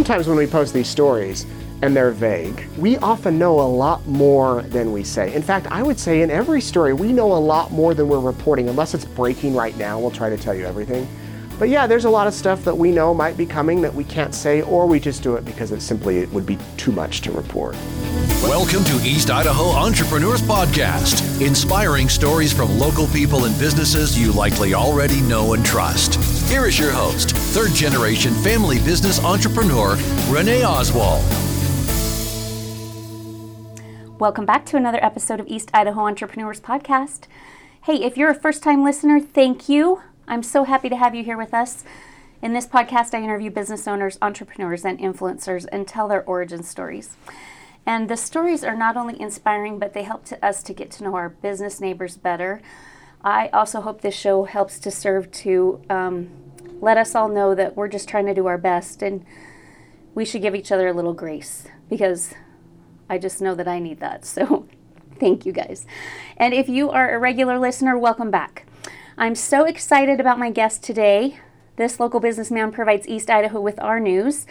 sometimes when we post these stories and they're vague, we often know a lot more than we say. In fact, I would say in every story, we know a lot more than we're reporting. Unless it's breaking right now, we'll try to tell you everything. But yeah, there's a lot of stuff that we know might be coming that we can't say, or we just do it because it simply it would be too much to report. Welcome to East Idaho Entrepreneurs Podcast, inspiring stories from local people and businesses you likely already know and trust. Here is your host, third generation family business entrepreneur, Renee Oswald. Welcome back to another episode of East Idaho Entrepreneurs Podcast. Hey, if you're a first time listener, thank you. I'm so happy to have you here with us. In this podcast, I interview business owners, entrepreneurs, and influencers and tell their origin stories. And the stories are not only inspiring, but they help to us to get to know our business neighbors better. I also hope this show helps to serve to um, let us all know that we're just trying to do our best and we should give each other a little grace because I just know that I need that. So thank you guys. And if you are a regular listener, welcome back. I'm so excited about my guest today. This local businessman provides East Idaho with our news.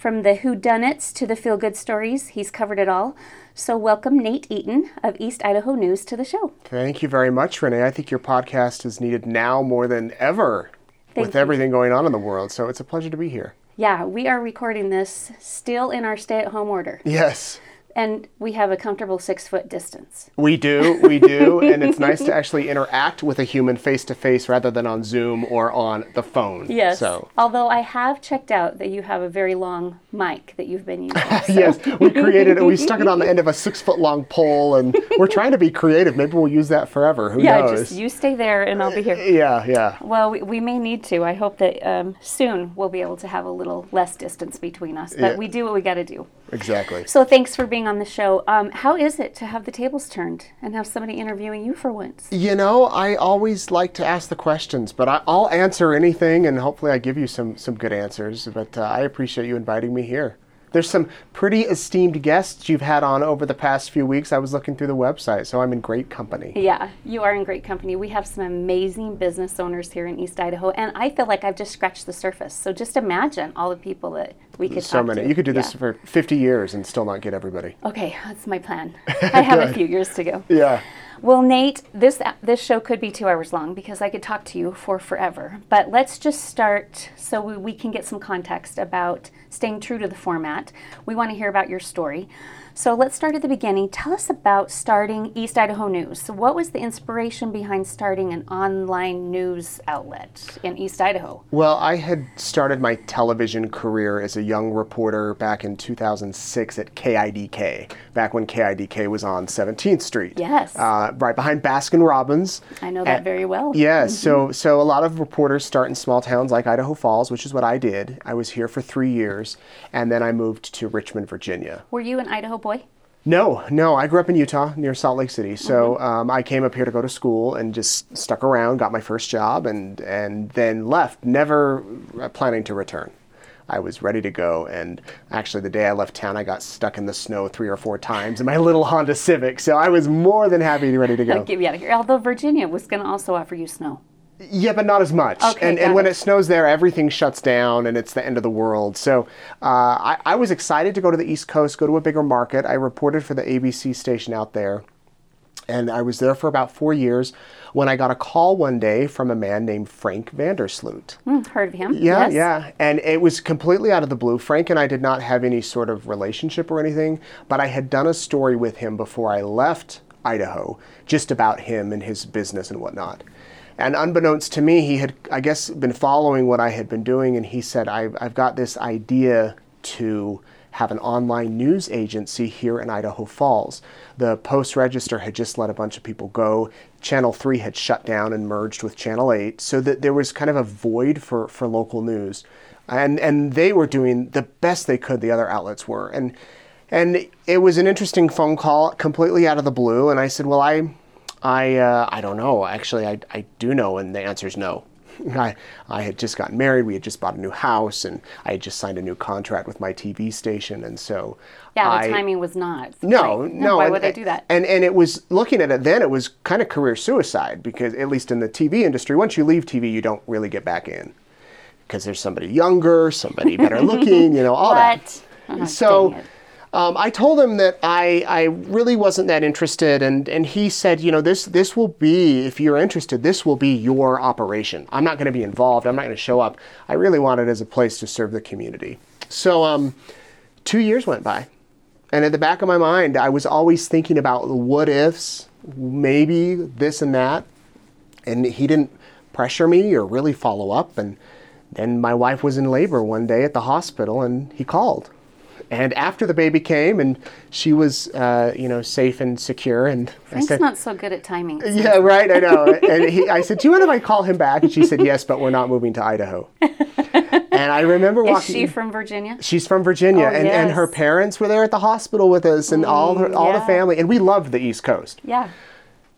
From the whodunits to the feel good stories, he's covered it all. So, welcome Nate Eaton of East Idaho News to the show. Thank you very much, Renee. I think your podcast is needed now more than ever Thank with you. everything going on in the world. So, it's a pleasure to be here. Yeah, we are recording this still in our stay at home order, Yes. And we have a comfortable six foot distance. We do, we do, and it's nice to actually interact with a human face to face rather than on Zoom or on the phone. Yes. So, Although I have checked out that you have a very long mic that you've been using. so- yes, we created it. We stuck it on the end of a six foot long pole, and we're trying to be creative. Maybe we'll use that forever. Who Yeah, knows? just you stay there and I'll be here. yeah, yeah. Well, we, we may need to. I hope that um, soon we'll be able to have a little less distance between us. But Yeah. we do what we got to do. Exactly. So thanks for being on the show. Um, how is it to have the tables turned and have somebody interviewing you for once? You know, I always like to ask the questions, but I, I'll answer anything, and hopefully, I give you some some good answers. But uh, I appreciate you inviting me here. There's some pretty esteemed guests you've had on over the past few weeks. I was looking through the website, so I'm in great company. Yeah, you are in great company. We have some amazing business owners here in East Idaho, and I feel like I've just scratched the surface. So just imagine all the people that we could So talk many. to. You could do this for 50 years and still not get everybody. Okay, that's my plan. I have a few years to go. Yeah. Well, Nate, this this show could be two hours long because I could talk to you for forever. But let's just start so we, we can get some context about staying true to the format. We want to hear about your story. So let's start at the beginning. Tell us about starting East Idaho News. So what was the inspiration behind starting an online news outlet in East Idaho? Well, I had started my television career as a young reporter back in 2006 at KIDK, back when KIDK was on 17th Street. Yes. Uh, right behind Baskin Robbins. I know that And- very well. Yeah, so so a lot of reporters start in small towns like Idaho Falls, which is what I did. I was here for three years, and then I moved to Richmond, Virginia. Were you an Idaho boy? No, no, I grew up in Utah near Salt Lake City. So um, I came up here to go to school and just stuck around, got my first job, and and then left, never planning to return. I was ready to go, and actually, the day I left town, I got stuck in the snow three or four times in my little Honda Civic. So I was more than happy and ready to go. Get me out of here. Although Virginia was going to also offer you snow. Yeah, but not as much. Okay, and and when it. it snows there, everything shuts down and it's the end of the world. So uh, I, I was excited to go to the East Coast, go to a bigger market. I reported for the ABC station out there. And I was there for about four years when I got a call one day from a man named Frank Vandersloot. Hmm, heard of him? Yeah, yes. yeah. And it was completely out of the blue. Frank and I did not have any sort of relationship or anything, but I had done a story with him before I left Idaho, just about him and his business and whatnot. And unbeknownst to me, he had, I guess, been following what I had been doing, and he said, I've, I've got this idea to have an online news agency here in Idaho Falls. The Post Register had just let a bunch of people go. Channel 3 had shut down and merged with Channel 8, so that there was kind of a void for, for local news. And, and they were doing the best they could, the other outlets were. And, and it was an interesting phone call, completely out of the blue. And I said, Well, I, I, uh, I don't know. Actually, I, I do know. And the answer is no. I, I had just gotten married. We had just bought a new house, and I had just signed a new contract with my TV station. And so, Yeah, the timing was not. no, right. no. Why and- would they do that? And and it was looking at it then. It was kind of career suicide because at least in the TV industry, once you leave TV, you don't really get back in. because there's somebody younger, somebody better looking, you know, all that. Oh, So. Um, I told him that I, I really wasn't that interested, and, and he said, you know, this this will be, if you're interested, this will be your operation. I'm not going to be involved. I'm not going to show up. I really want it as a place to serve the community. So um, two years went by, and at the back of my mind, I was always thinking about the what ifs, maybe this and that, and he didn't pressure me or really follow up. And then my wife was in labor one day at the hospital, and he called. And after the baby came, and she was, uh, you know, safe and secure, and Frank's said, not so good at timing. "Yeah, right, I know." and he, I said, "Do you mind if I call him back?" And she said, "Yes, but we're not moving to Idaho." and I remember Is walking. she from Virginia? She's from Virginia, Oh, and, and her parents were there at the hospital with us, and all her, all the family, and we loved the East Coast. Yeah.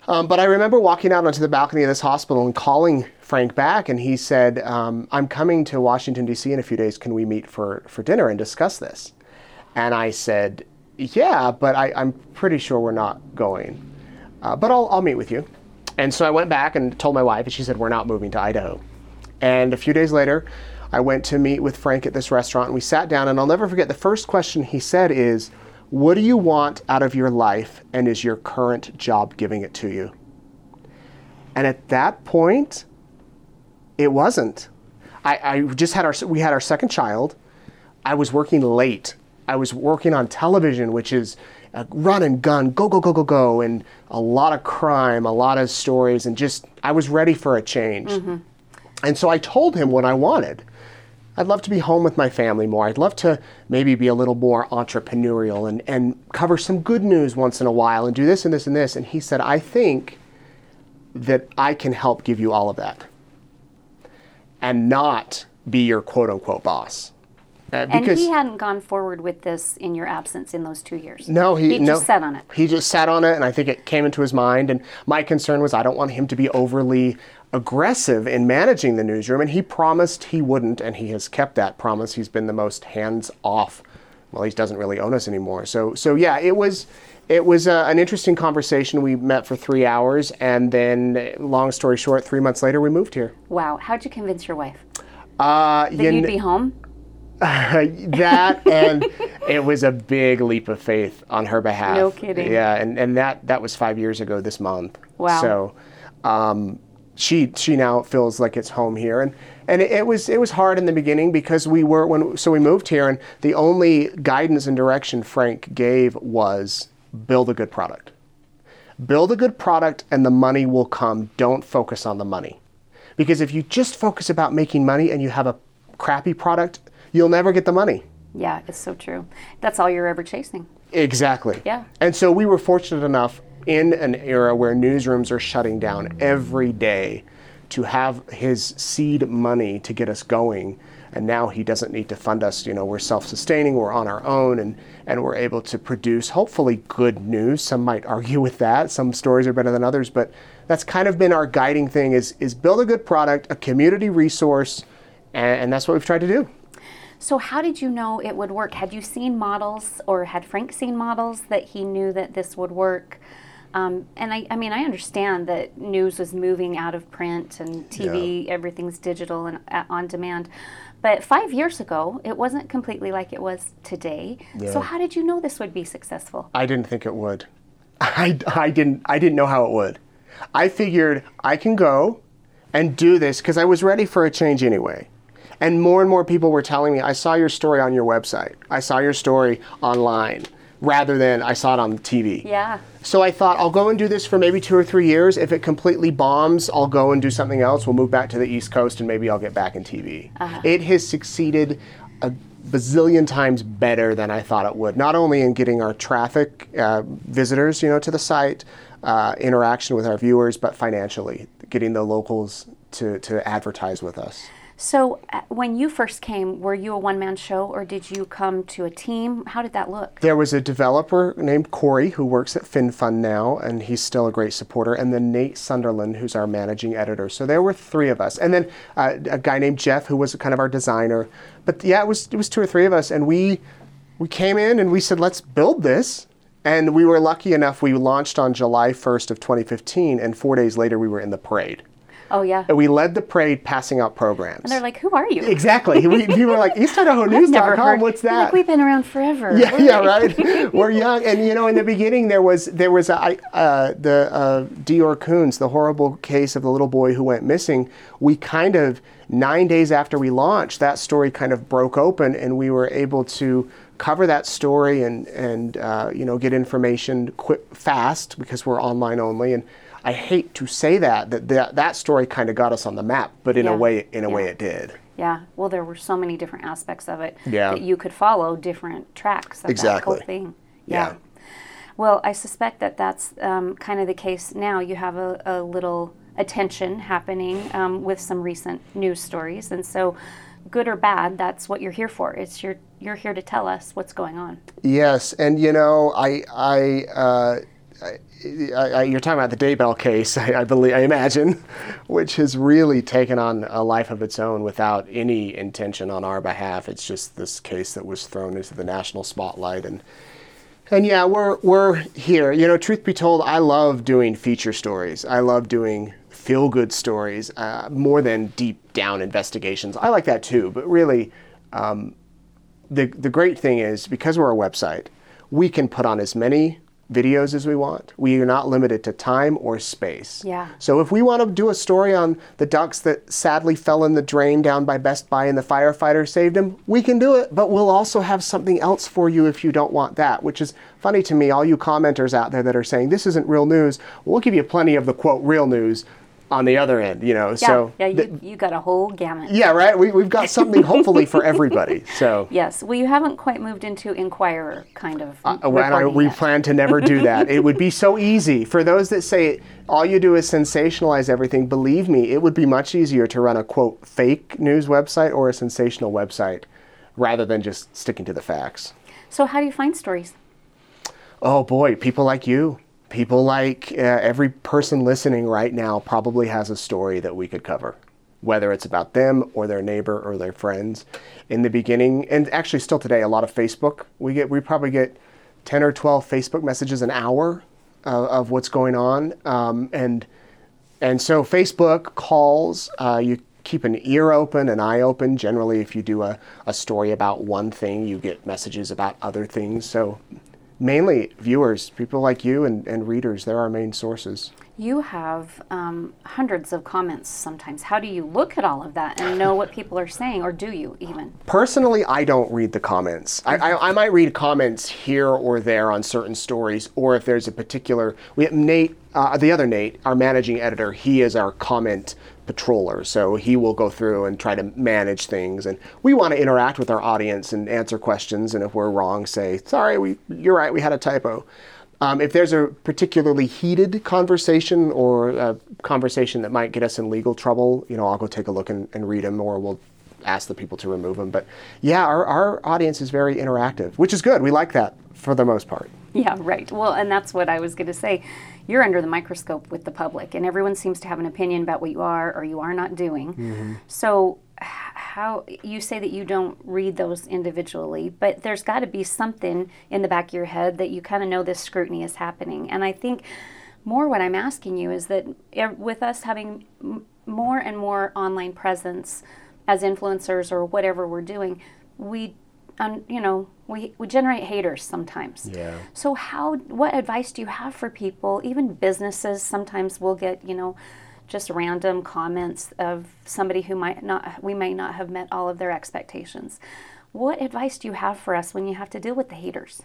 Um, but I remember walking out onto the balcony of this hospital and calling Frank back, and he said, um, "I'm coming to Washington D.C. in a few days. Can we meet for for dinner and discuss this?" And I said, "Yeah, but I, I'm pretty sure we're not going. Uh, but I'll I'll meet with you." And so I went back and told my wife, and she said, "We're not moving to Idaho." And a few days later, I went to meet with Frank at this restaurant, and we sat down. And I'll never forget the first question he said is, "What do you want out of your life, and is your current job giving it to you?" And at that point, it wasn't. I, I just had our we had our second child. I was working late. I was working on television, which is a run and gun, go go go go go, and a lot of crime, a lot of stories, and just I was ready for a change. Mm-hmm. And so I told him what I wanted. I'd love to be home with my family more. I'd love to maybe be a little more entrepreneurial and, and cover some good news once in a while and do this and this and this. And he said, I think that I can help give you all of that and not be your quote unquote boss. Uh, And he hadn't gone forward with this in your absence in those two years. no, he, he no, just sat on it. He just sat on it, and I think it came into his mind. And my concern was I don't want him to be overly aggressive in managing the newsroom, and he promised he wouldn't, and he has kept that promise. He's been the most hands off. Well, he doesn't really own us anymore. So, so yeah, it was. It was uh, an interesting conversation. We met for three hours, and then, long story short, three months later, we moved here. Wow. How'd you convince your wife Uh, that you you'd kn- be home? that and it was a big leap of faith on her behalf. No kidding. Yeah, and, and that that was five years ago this month. Wow. So um, she she now feels like it's home here, and and it, it was it was hard in the beginning because we were when so we moved here, and the only guidance and direction Frank gave was build a good product. Build a good product, and the money will come. Don't focus on the money. Because if you just focus about making money and you have a crappy product, you'll never get the money. Yeah, it's so true. That's all you're ever chasing. Exactly. Yeah. And so we were fortunate enough in an era where newsrooms are shutting down every day to have his seed money to get us going. And now he doesn't need to fund us. You know, we're self-sustaining, we're on our own, and, and we're able to produce hopefully good news. Some might argue with that. Some stories are better than others, but that's kind of been our guiding thing is, is build a good product, a community resource, and, and that's what we've tried to do. So, how did you know it would work? Had you seen models, or had Frank seen models that he knew that this would work? Um, and I, I mean, I understand that news was moving out of print and TV, everything's digital and uh, on demand. But five years ago, it wasn't completely like it was today. So, how did you know this would be successful? I didn't think it would. I, I didn't I didn't know how it would. I figured I can go and do this because I was ready for a change anyway. And more and more people were telling me, I saw your story on your website. I saw your story online rather than I saw it on TV. Yeah. So I thought I'll go and do this for maybe two or three years. If it completely bombs, I'll go and do something else. We'll move back to the East Coast and maybe I'll get back in TV. It has succeeded a bazillion times better than I thought it would. Not only in getting our traffic, uh, visitors, you know, to the site, uh, interaction with our viewers, but financially, getting the locals to, to advertise with us. So, uh, when you first came, were you a one man show or did you come to a team? How did that look? There was a developer named Corey who works at FinFund now, and he's still a great supporter. And then Nate Sunderland, who's our managing editor. So there were three of us, and then uh, a guy named Jeff, who was kind of our designer. But yeah, it was it was two or three of us, and we we came in and we said, let's build this. And we were lucky enough. We launched on July 1st of 2015, and four days later we were in the parade. Oh, yeah. And we led the parade passing out programs. And they're like, "Who are you?" exactly. we, we were like, East Idaho News.com, what's that? Like we've been around forever. Yeah, We're yeah, like- right. We're young, and you know, in the beginning there was there was a, I- uh, the uh, DeOrr Kunz, the horrible case of the little boy who went missing. We kind of nine days after we launched, that story kind of broke open, and we were able to cover that story and and uh, you know get information quick fast because we're online only and. I hate to say that that that, that story kind of got us on the map, but in Yeah. a way, in a way, it did. Yeah. Well, there were so many different aspects of it Yeah. that you could follow different tracks of that Exactly. whole thing. Yeah. Well, I suspect that that's um, kind of the case now. You have a, a little attention happening um, with some recent news stories, and so good or bad, that's what you're here for. It's your you're here to tell us what's going on. Yes, and you know, I, I, uh, I, I, you're talking about the Daybell case, I, believe, I imagine, which has really taken on a life of its own without any intention on our behalf. It's just this case that was thrown into the national spotlight, and and yeah, we're we're here. You know, truth be told, I love doing feature stories. I love doing feel good stories uh, more than deep down investigations. I like that too, but really the the great thing is because we're a website, we can put on as many videos as we want. We are not limited to time or space. Yeah. So if we want to do a story on the ducks that sadly fell in the drain down by Best Buy and the firefighter saved them, we can do it. But we'll also have something else for you if you don't want that, which is funny to me. All you commenters out there that are saying this isn't real news, we'll give you plenty of the quote real news on the other end. You know. Yeah. so yeah. th- You, you got a whole gamut. yeah, right. We, we've got something hopefully for everybody. So. Yes. Well, you haven't quite moved into Enquirer kind of. Uh, I, we yet. plan to never do that. it would be so easy. For those that say all you do is sensationalize everything, believe me, it would be much easier to run a quote fake news website or a sensational website rather than just sticking to the facts. So, how do you find stories? Oh boy, people like you. People like uh, every person listening right now probably has a story that we could cover, whether it's about them or their neighbor or their friends. In the beginning, and actually still today, a lot of Facebook. We get we probably get ten or twelve Facebook messages an hour uh, of what's going on, um, and and so Facebook calls. Uh, you keep an ear open, an eye open. Generally, if you do a, a story about one thing, you get messages about other things. So mainly viewers, people like you and, and readers, they're our main sources. You have um, hundreds of comments sometimes. How do you look at all of that and know what people are saying, or do you even? Personally, I don't read the comments. I, I, I might read comments here or there on certain stories, or if there's a particular. We have Nate, uh, the other Nate, our managing editor. He is our comment patroller, so he will go through and try to manage things. And we want to interact with our audience and answer questions. And if we're wrong, say sorry. We you're right. We had a typo. Um, if there's a particularly heated conversation or a conversation that might get us in legal trouble, you know, I'll go take a look and, and read them, or we'll ask the people to remove them. But yeah, our, our audience is very interactive, which is good. We like that for the most part. Yeah, right. Well, and that's what I was going to say. You're under the microscope with the public, and everyone seems to have an opinion about what you are or you are not doing. Mm-hmm. So, how you say that you don't read those individually, but there's got to be something in the back of your head that you kind of know this scrutiny is happening. And I think more what I'm asking you is that with us having m- more and more online presence as influencers or whatever we're doing, we um, you know, we, we generate haters sometimes. Yeah. So how what advice do you have for people, even businesses sometimes will get, you know, just random comments of somebody who might not we may not have met all of their expectations. What advice do you have for us when you have to deal with the haters?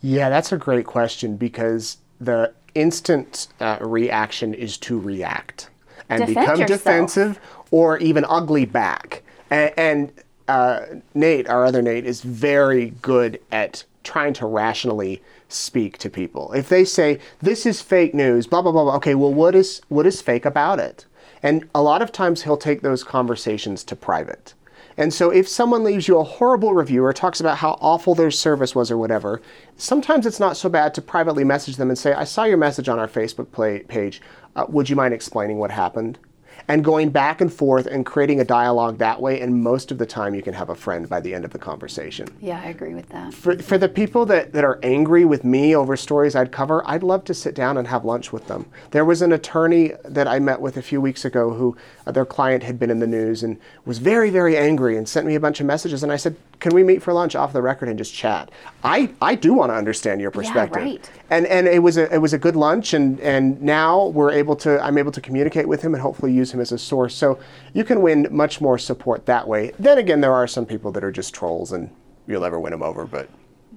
Yeah, that's a great question because the instant uh, reaction is to react and Defend become yourself. defensive or even ugly back. And, and uh, Nate, our other Nate, is very good at trying to rationally speak to people. If they say this is fake news, blah blah blah, blah okay, well, what is what is fake about it? And a lot of times he'll take those conversations to private. And so if someone leaves you a horrible review or talks about how awful their service was or whatever, sometimes it's not so bad to privately message them and say, I saw your message on our Facebook page. Uh, would you mind explaining what happened? And going back and forth and creating a dialogue that way. And most of the time, you can have a friend by the end of the conversation. Yeah, I agree with that. For, for the people that, that are angry with me over stories I'd cover, I'd love to sit down and have lunch with them. There was an attorney that I met with a few weeks ago who uh, their client had been in the news and was very, very angry and sent me a bunch of messages. And I said, Can we meet for lunch off the record and just chat? I, I do want to understand your perspective. right. And, and it was a it was a good lunch and, and now we're able to I'm able to communicate with him and hopefully use him as a source. So you can win much more support that way. Then again, there are some people that are just trolls and you'll never win them over. But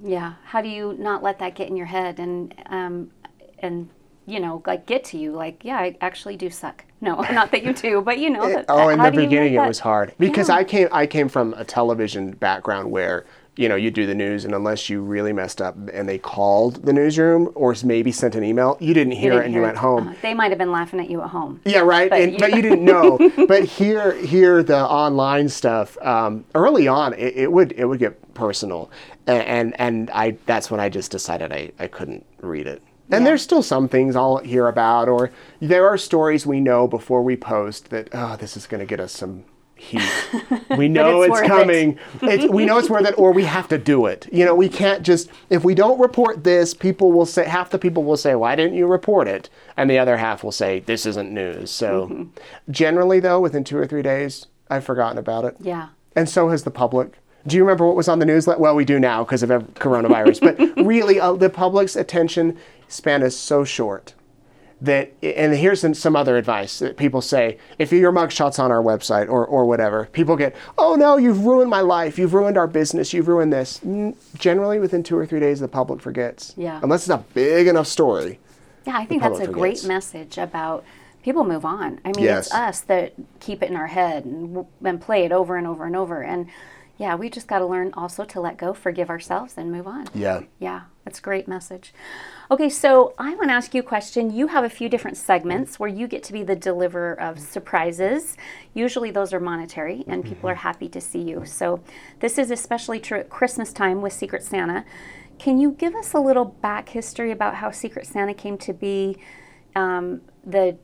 Yeah. How do you not let that get in your head and um, and you know like get to you? Like, yeah, I actually do suck. No, not that you do, but you know that. oh, in the do you make beginning it was hard because Yeah. I came I came from a television background where you know you do the news and unless you really messed up and they called the newsroom or maybe sent an email, you didn't hear didn't it and you went it. home. Uh, they might have been laughing at you at home. Yeah, right. But and, you- but you didn't know. but here, here, the online stuff. Um, early on, it, it would it would get personal, and, and and I that's when I just decided I, I couldn't read it. And Yeah. there's still some things I'll hear about, or there are stories we know before we post that oh, this is going to get us some heat. We know it's it's, worth it. coming. It's, we know it's worth it, or we have to do it. You know, we can't just if we don't report this, people will say half the people will say, "Why didn't you report it?" and the other half will say, "This isn't news." So, Mm-hmm. generally, though, within two or three days, I've forgotten about it. Yeah. And so has the public. Do you remember what was on the news? Well, we do now because of coronavirus. but really, uh, the public's attention span is so short that, and here's some- other advice that people say if your mugshot's on our website or, or whatever, people get, oh no, you've ruined my life, you've ruined our business, you've ruined this. Generally, within two or three days, the public forgets. Yeah. Unless it's a big enough story. Yeah, I think that's a public great message about people move on. I mean, Yes. it's us that keep it in our head and, and play it over and over and over. And yeah, we just got to learn also to let go, forgive ourselves, and move on. Yeah. Yeah, that's a great message. Okay, so I want to ask you a question. You have a few different segments where you get to be the deliverer of surprises. Usually those are monetary, and people are happy to see you. So this is especially true at Christmas time with Secret Santa. Can you give us a little back history about how Secret Santa came to be? Um, the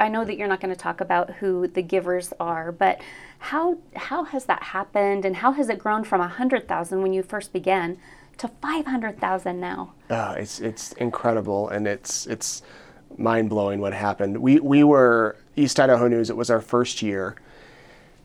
I know that you're not going to talk about who the givers are, but how how has that happened, and how has it grown from a hundred thousand when you first began to five hundred thousand now? Uh, it's it's incredible and it's it's mind blowing what happened. We we were East Idaho News. It was our first year,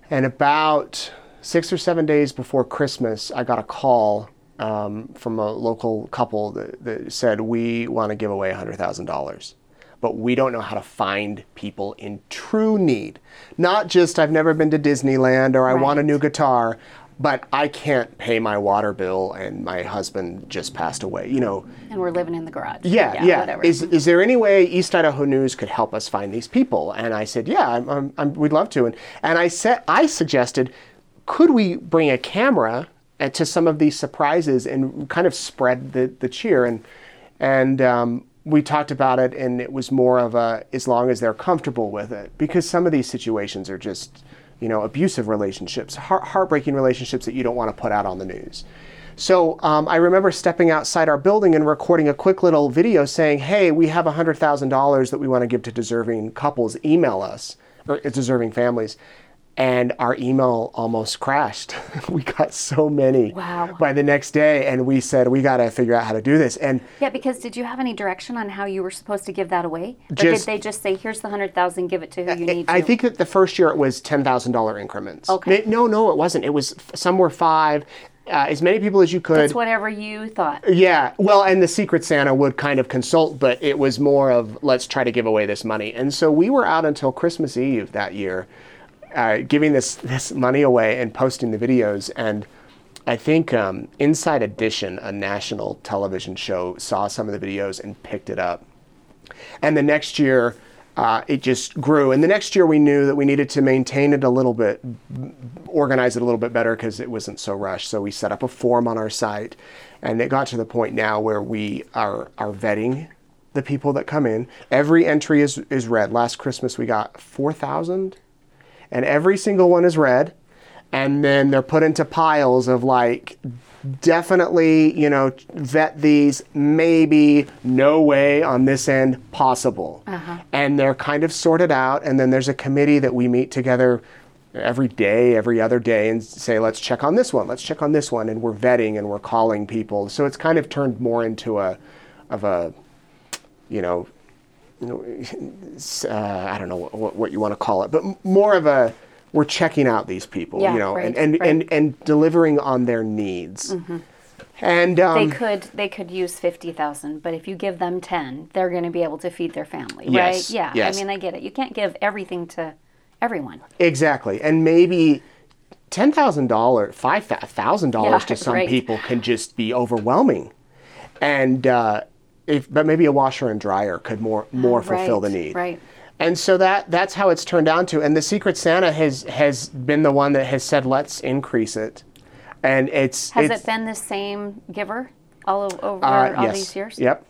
and about six or seven days before Christmas, I got a call um, from a local couple that, that said we want to give away hundred thousand dollars. But we don't know how to find people in true need. Not just I've never been to Disneyland or I want a new guitar, but I can't pay my water bill and my husband just passed away. You know, And we're living in the garage. yeah, yeah. Whatever. Is, is there any way East Idaho News could help us find these people? And I said, yeah, I'm, I'm, I'm, we'd love to. And, and I said, I suggested, could we bring a camera uh, to some of these surprises and kind of spread the, the cheer? And, and um, we talked about it, and it was more of a as long as they're comfortable with it, because some of these situations are just, you know, abusive relationships, heart, heartbreaking relationships that you don't want to put out on the news. So um, I remember stepping outside our building and recording a quick little video saying, "Hey, we have $100,000 that we want to give to deserving couples. Email us, or deserving families." And our email almost crashed. we got so many Wow. by the next day, and we said we got to figure out how to do this. And yeah, because did you have any direction on how you were supposed to give that away? Or Just- did they just say, "Here's the hundred thousand, give it to who you need to"? I think that the first year it was ten thousand dollar increments. Okay. No, no, it wasn't. It was some were five. Uh, as many people as you could. it's whatever you thought. Yeah, well, and the Secret Santa would kind of consult, but it was more of let's try to give away this money. And so we were out until Christmas Eve that year, uh, giving this this money away and posting the videos. And I think um, Inside Edition, a national television show, saw some of the videos and picked it up. And the next year, uh, it just grew. And the next year, we knew that we needed to maintain it a little bit, organize it a little bit better because it wasn't so rushed. So we set up a form on our site, and it got to the point now where we are are vetting the people that come in. Every entry is is read. Last Christmas we got four thousand, and every single one is read. and then they're put into piles of like definitely you know vet these maybe no way on this end possible uh-huh. and they're kind of sorted out and then there's a committee that we meet together every day every other day and say let's check on this one let's check on this one and we're vetting and we're calling people so it's kind of turned more into a of a you know you know, uh, I don't know what, what you want to call it, but more of a we're checking out these people, Yeah, you know, right, and and, right. and and delivering on their needs. And um, they could they could use fifty thousand, but if you give them ten, they're going to be able to feed their family, Yes, right? Yeah. yes. I mean, I get it. You can't give everything to everyone. exactly, and maybe ten thousand dollars, five thousand dollars to some right. people can just be overwhelming, and uh, if but maybe a washer and dryer could more more fulfill the need. right. And so that that's how it's turned down to. And the Secret Santa has has been the one that has said let's increase it, and it's Has it's, it been the same giver all over uh, all yes. these years? Yep.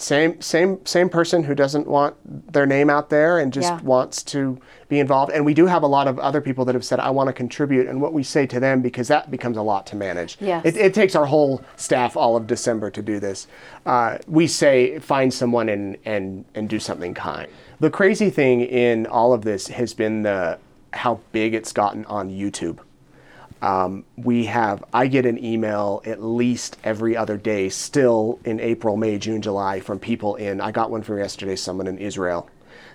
Same same same person who doesn't want their name out there and just Yeah. wants to be involved. And we do have a lot of other people that have said I want to contribute. And what we say to them because that becomes a lot to manage. Yes. It, it takes our whole staff all of December to do this. Uh, we say find someone and and and do something kind. The crazy thing in all of this has been the how big it's gotten on YouTube um, we have i get an email at least every other day still in april may june july from people in i got one from yesterday someone in israel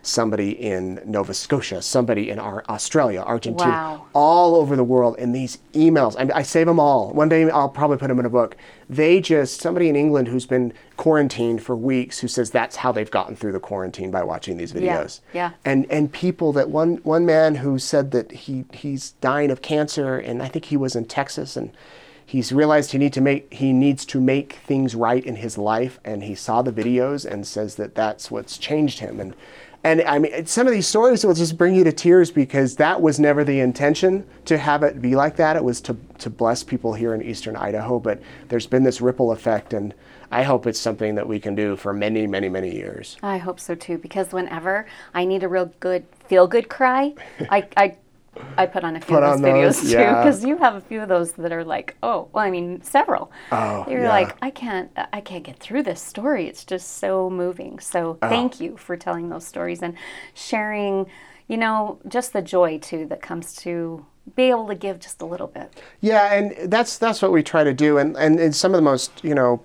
somebody in nova scotia somebody in our australia argentina Wow. all over the world and these emails I, I save them all one day i'll probably put them in a book they just somebody in england who's been quarantined for weeks who says that's how they've gotten through the quarantine by watching these videos. Yeah, yeah. and and people that one one man who said that he he's dying of cancer and I think he was in Texas and he's realized he need to make he needs to make things right in his life and he saw the videos and says that that's what's changed him and and I mean some of these stories will just bring you to tears because that was never the intention to have it be like that. It was to to bless people here in eastern Idaho but there's been this ripple effect and I hope it's something that we can do for many many many years. I hope so too, because whenever I need a real good feel good cry, I, I I put on a few Put of those videos those, too, yeah. because you have a few of those that are like, oh, well, I mean, several. Oh, You're yeah. like, I can't, I can't get through this story. It's just so moving. So Oh. thank you for telling those stories and sharing, you know, just the joy too that comes to be able to give just a little bit. Yeah, and that's that's what we try to do, and, and and some of the most you know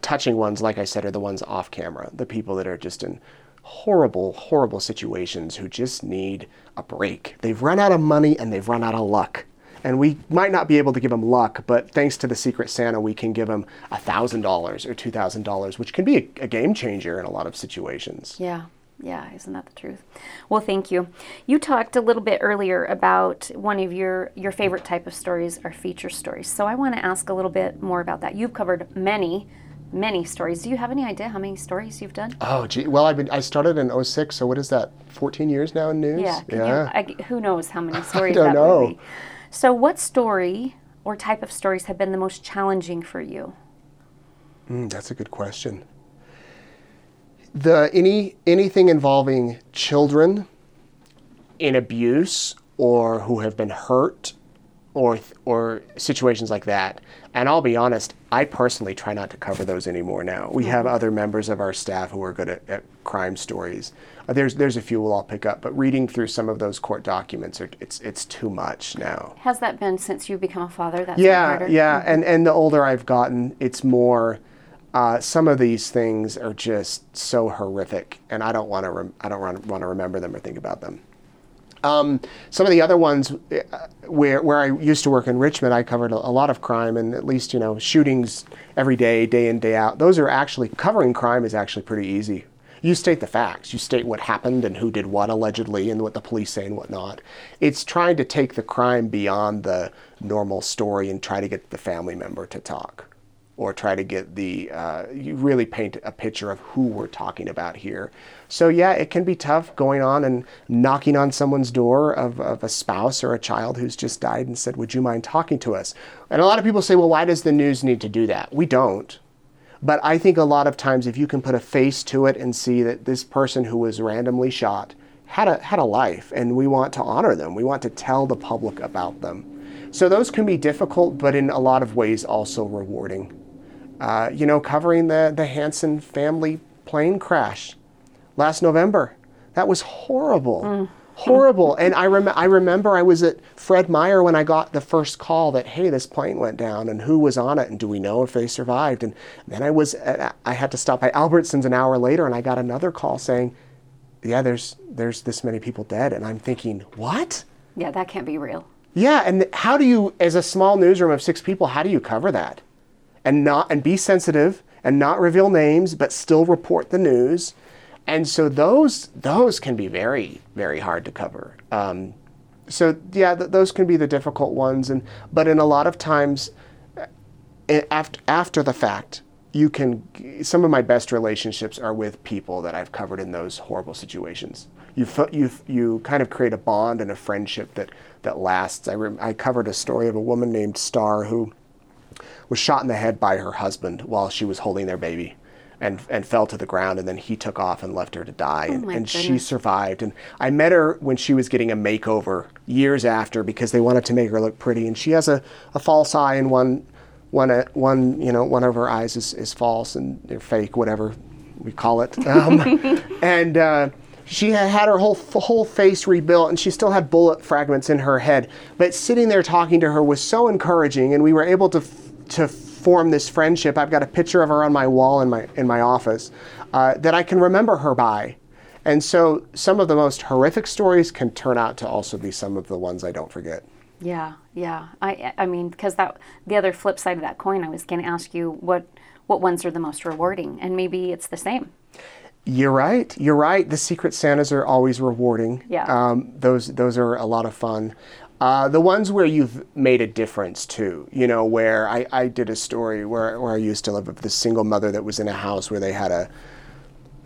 touching ones, like I said, are the ones off camera. The people that are just in horrible, horrible situations who just need a break. They've run out of money and they've run out of luck. And we might not be able to give them luck, but thanks to the Secret Santa, we can give them $1,000 or $2,000, which can be a, game changer in a lot of situations. Yeah. Yeah, isn't that the truth? Well, thank you. You talked a little bit earlier about one of your your favorite type of stories are feature stories. So I want to ask a little bit more about that. You've covered many, many stories. Do you have any idea how many stories you've done? Oh, gee. Well, I've been, I started in 06, so what is that, 14 years now in news? Yeah. Can You, I, who knows how many stories don't that know. So, what story or type of stories have been the most challenging for you? Mm, that's a good question. The any anything involving children in abuse or who have been hurt or or situations like that. And I'll be honest, I personally try not to cover those anymore now. We have other members of our staff who are good at, at crime stories. Uh, there's there's a few we'll all pick up, but reading through some of those court documents, are, it's it's too much now. Has that been since you've become a father? That's Yeah, harder? yeah, and and the older I've gotten, it's more. Uh, some of these things are just so horrific, and I don't want to. Rem- I don't want to remember them or think about them. Um, some of the other ones, uh, where where I used to work in Richmond, I covered a, a lot of crime, and at least you know shootings every day, day in day out. Those are actually covering crime is actually pretty easy. You state the facts. You state what happened and who did what allegedly, and what the police say and whatnot. It's trying to take the crime beyond the normal story and try to get the family member to talk or try to get the uh, you really paint a picture of who we're talking about here. So yeah, it can be tough going on and knocking on someone's door of, of a spouse or a child who's just died and said, "Would you mind talking to us?" And a lot of people say, "Well, why does the news need to do that?" We don't. But I think a lot of times, if you can put a face to it and see that this person who was randomly shot had a had a life, and we want to honor them, we want to tell the public about them. So those can be difficult, but in a lot of ways also rewarding. Uh, you know, covering the, the Hansen family plane crash last November. That was horrible. Horrible. And I, rem- I remember I was at Fred Meyer when I got the first call that, hey, this plane went down and who was on it and do we know if they survived? And then I was, at, I had to stop by Albertsons an hour later and I got another call saying, yeah, there's, there's this many people dead. And I'm thinking, what? Yeah, that can't be real. Yeah, and how do you, as a small newsroom of six people, how do you cover that, and not and be sensitive and not reveal names, but still report the news, and so those those can be very very hard to cover. Um, so yeah, th- those can be the difficult ones, and but in a lot of times, after after the fact, you can. Some of my best relationships are with people that I've covered in those horrible situations. You you you kind of create a bond and a friendship that that lasts. I rem- I covered a story of a woman named Star who was shot in the head by her husband while she was holding their baby. And, and fell to the ground, and then he took off and left her to die. and and she survived. And I met her when she was getting a makeover years after because they wanted to make her look pretty. And she has a, a false eye and one, one, uh, one, you know, one of her eyes is, is false and they're fake, whatever we call it. Um, and uh, she had had her whole whole face rebuilt, and she still had bullet fragments in her head. But sitting there talking to her was so encouraging, and we were able to f- to form this friendship. I've got a picture of her on my wall in my in my office uh, that I can remember her by. And so some of the most horrific stories can turn out to also be some of the ones I don't forget. Yeah, yeah. I I mean, because that the other flip side of that coin, I was going to ask you what what ones are the most rewarding, and maybe it's the same. You're right. You're right. The Secret Santas are always rewarding. Yeah. Um, those those are a lot of fun. Uh, the ones where you've made a difference too, you know, where I, I did a story where, where I used to live of this single mother that was in a house where they had a,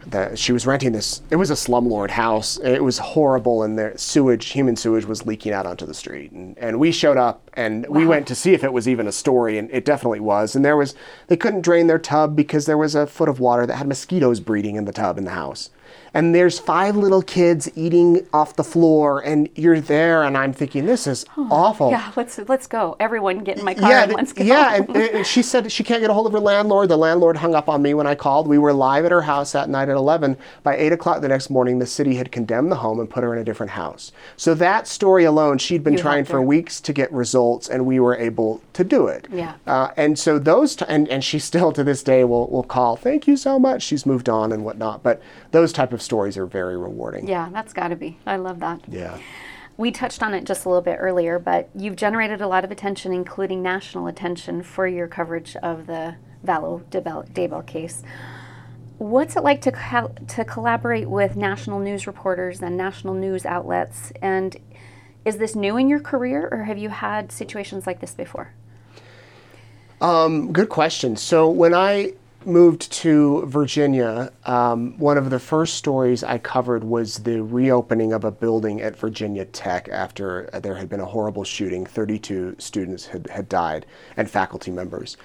that she was renting this, it was a slumlord house. It was horrible and their sewage, human sewage was leaking out onto the street. And, and we showed up and we went to see if it was even a story and it definitely was. And there was, they couldn't drain their tub because there was a foot of water that had mosquitoes breeding in the tub in the house and there's five little kids eating off the floor and you're there and i'm thinking this is awful Yeah, let's let's go. Everyone, get in my car yeah, and let's go. yeah, and, and she said she can't get a hold of her landlord. The landlord hung up on me when I called. We were live at her house that night at 11. By 8 o'clock the next morning, the city had condemned the home and put her in a different house. So that story alone, she'd been You trying for weeks to get results, and we were able to do it. Yeah. Uh, and so those, t- and, and she still to this day will, will call, thank you so much. She's moved on and whatnot. But those type of stories are very rewarding. yeah, that's got to be. I love that. Yeah. We touched on it just a little bit earlier, but you've generated a lot of attention, including national attention, for your coverage of the Vallow Daybell, case. What's it like to col- to collaborate with national news reporters and national news outlets? And is this new in your career, or have you had situations like this before? Um, good question. So when I moved to Virginia, um, one of the first stories I covered was the reopening of a building at Virginia Tech after uh, there had been a horrible shooting. 32 students had, had died and faculty members.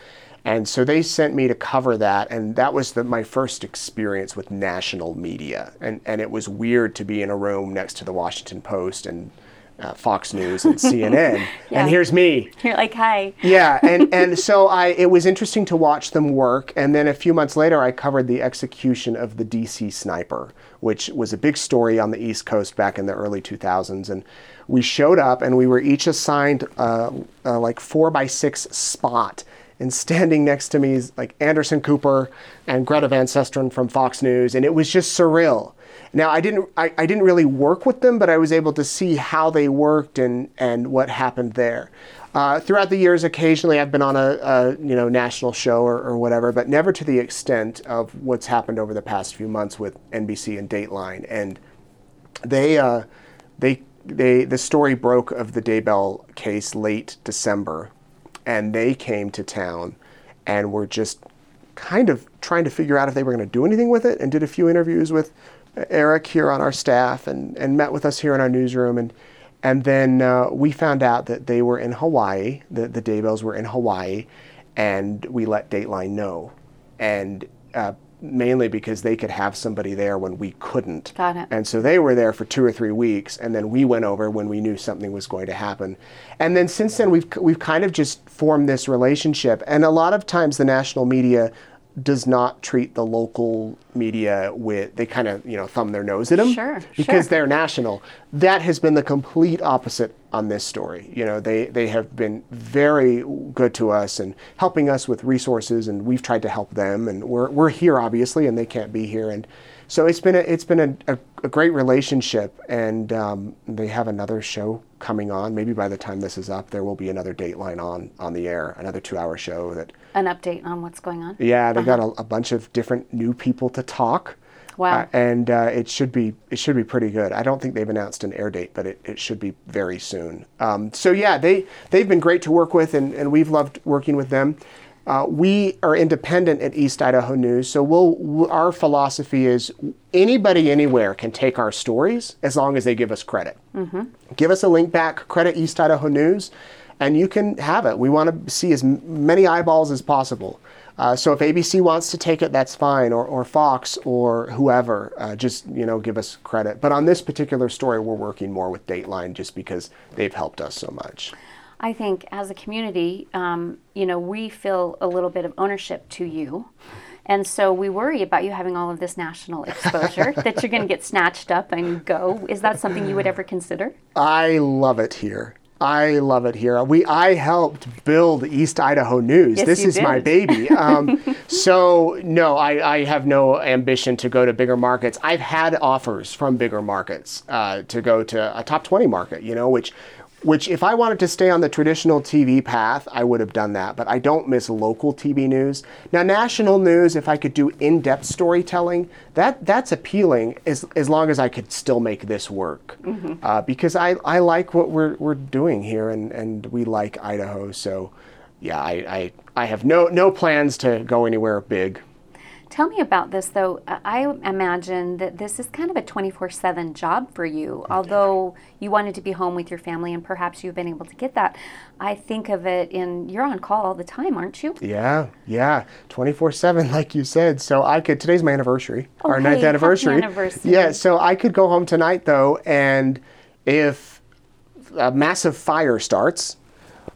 And so they sent me to cover that, and that was the, my first experience with national media. And, and it was weird to be in a room next to the Washington Post and uh, Fox News and CNN. Yeah. And here's me You're like, hi. yeah, and and so I it was interesting to watch them work, and then a few months later, I covered the execution of the DC sniper, which was a big story on the East Coast back in the early 2000s, and we showed up, and we were each assigned uh, uh, like four by six spot. And standing next to me is like Anderson Cooper and Greta Van Susteren from Fox News, and it was just surreal. Now I didn't I, I didn't really work with them, but I was able to see how they worked and and what happened there. Uh, throughout the years, occasionally I've been on a, a you know national show or, or whatever, but never to the extent of what's happened over the past few months with NBC and Dateline. And they uh, they they the story broke of the Daybell case late December, and they came to town and were just kind of trying to figure out if they were going to do anything with it, and did a few interviews with Eric here on our staff, and and met with us here in our newsroom, and and then uh, we found out that they were in Hawaii. The the Daybells were in Hawaii, and we let Dateline know, and. Uh, mainly because they could have somebody there when we couldn't. Got it. And so they were there for two or three weeks, and then we went over when we knew something was going to happen. And then since then, we've we've kind of just formed this relationship. And a lot of times, the national media does not treat the local media with they kind of you know thumb their nose at them Sure, because sure. they're national. That has been the complete opposite on this story. You know, they they have been very good to us and helping us with resources, and we've tried to help them. And we're we're here obviously, and they can't be here, and so it's been a, it's been a, a, a great relationship. And um, they have another show coming on. Maybe by the time this is up, there will be another Dateline on on the air, another two-hour show that. An update on what's going on. Yeah, they got a, a bunch of different new people to talk. Wow. Uh, and uh, it should be it should be pretty good. I don't think they've announced an air date, but it, it should be very soon. Um, so yeah, they they've been great to work with, and, and we've loved working with them. Uh, we are independent at East Idaho News, so we'll our philosophy is anybody anywhere can take our stories as long as they give us credit. Give us a link back, credit East Idaho News, and you can have it. We want to see as many eyeballs as possible. Uh, so if ABC wants to take it, that's fine, or, or Fox or whoever, uh, just you know give us credit. But on this particular story, we're working more with Dateline just because they've helped us so much. I think as a community, um, you know, we feel a little bit of ownership to you. And so we worry about you having all of this national exposure that you're going to get snatched up and go. Is that something you would ever consider? I love it here. I love it here. We I helped build East Idaho News. Yes, this is my baby. Um, so no, I, I have no ambition to go to bigger markets. I've had offers from bigger markets uh, to go to a top twenty market. You know, which which if I wanted to stay on the traditional TV path, I would have done that. But I don't miss local TV news. Now, national news, if I could do in-depth storytelling, that that's appealing as as long as I could still make this work. Uh, because I, I like what we're we're doing here, and, and we like Idaho. So, yeah, I, I I have no no plans to go anywhere big. Tell me about this, though. I imagine that this is kind of a 24 7 job for you. Although you wanted to be home with your family and perhaps you've been able to get that, I think of it in you're on call all the time, aren't you? Yeah, yeah, twenty four seven, like you said. So I could. Today's my anniversary, Oh, our ninth anniversary. anniversary. Yeah, so I could go home tonight though, and if a massive fire starts.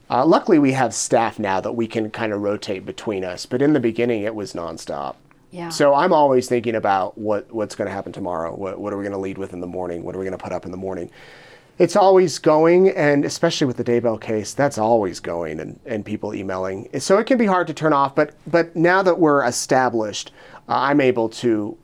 Uh, luckily, we have staff now that we can kind of rotate between us. But in the beginning, it was nonstop. Yeah. So I'm always thinking about what what's going to happen tomorrow. What what are we going to lead with in the morning? What are we going to put up in the morning? It's always going, and especially with the Daybell case, that's always going, and, and people emailing. So it can be hard to turn off. But but now that we're established, uh, I'm able to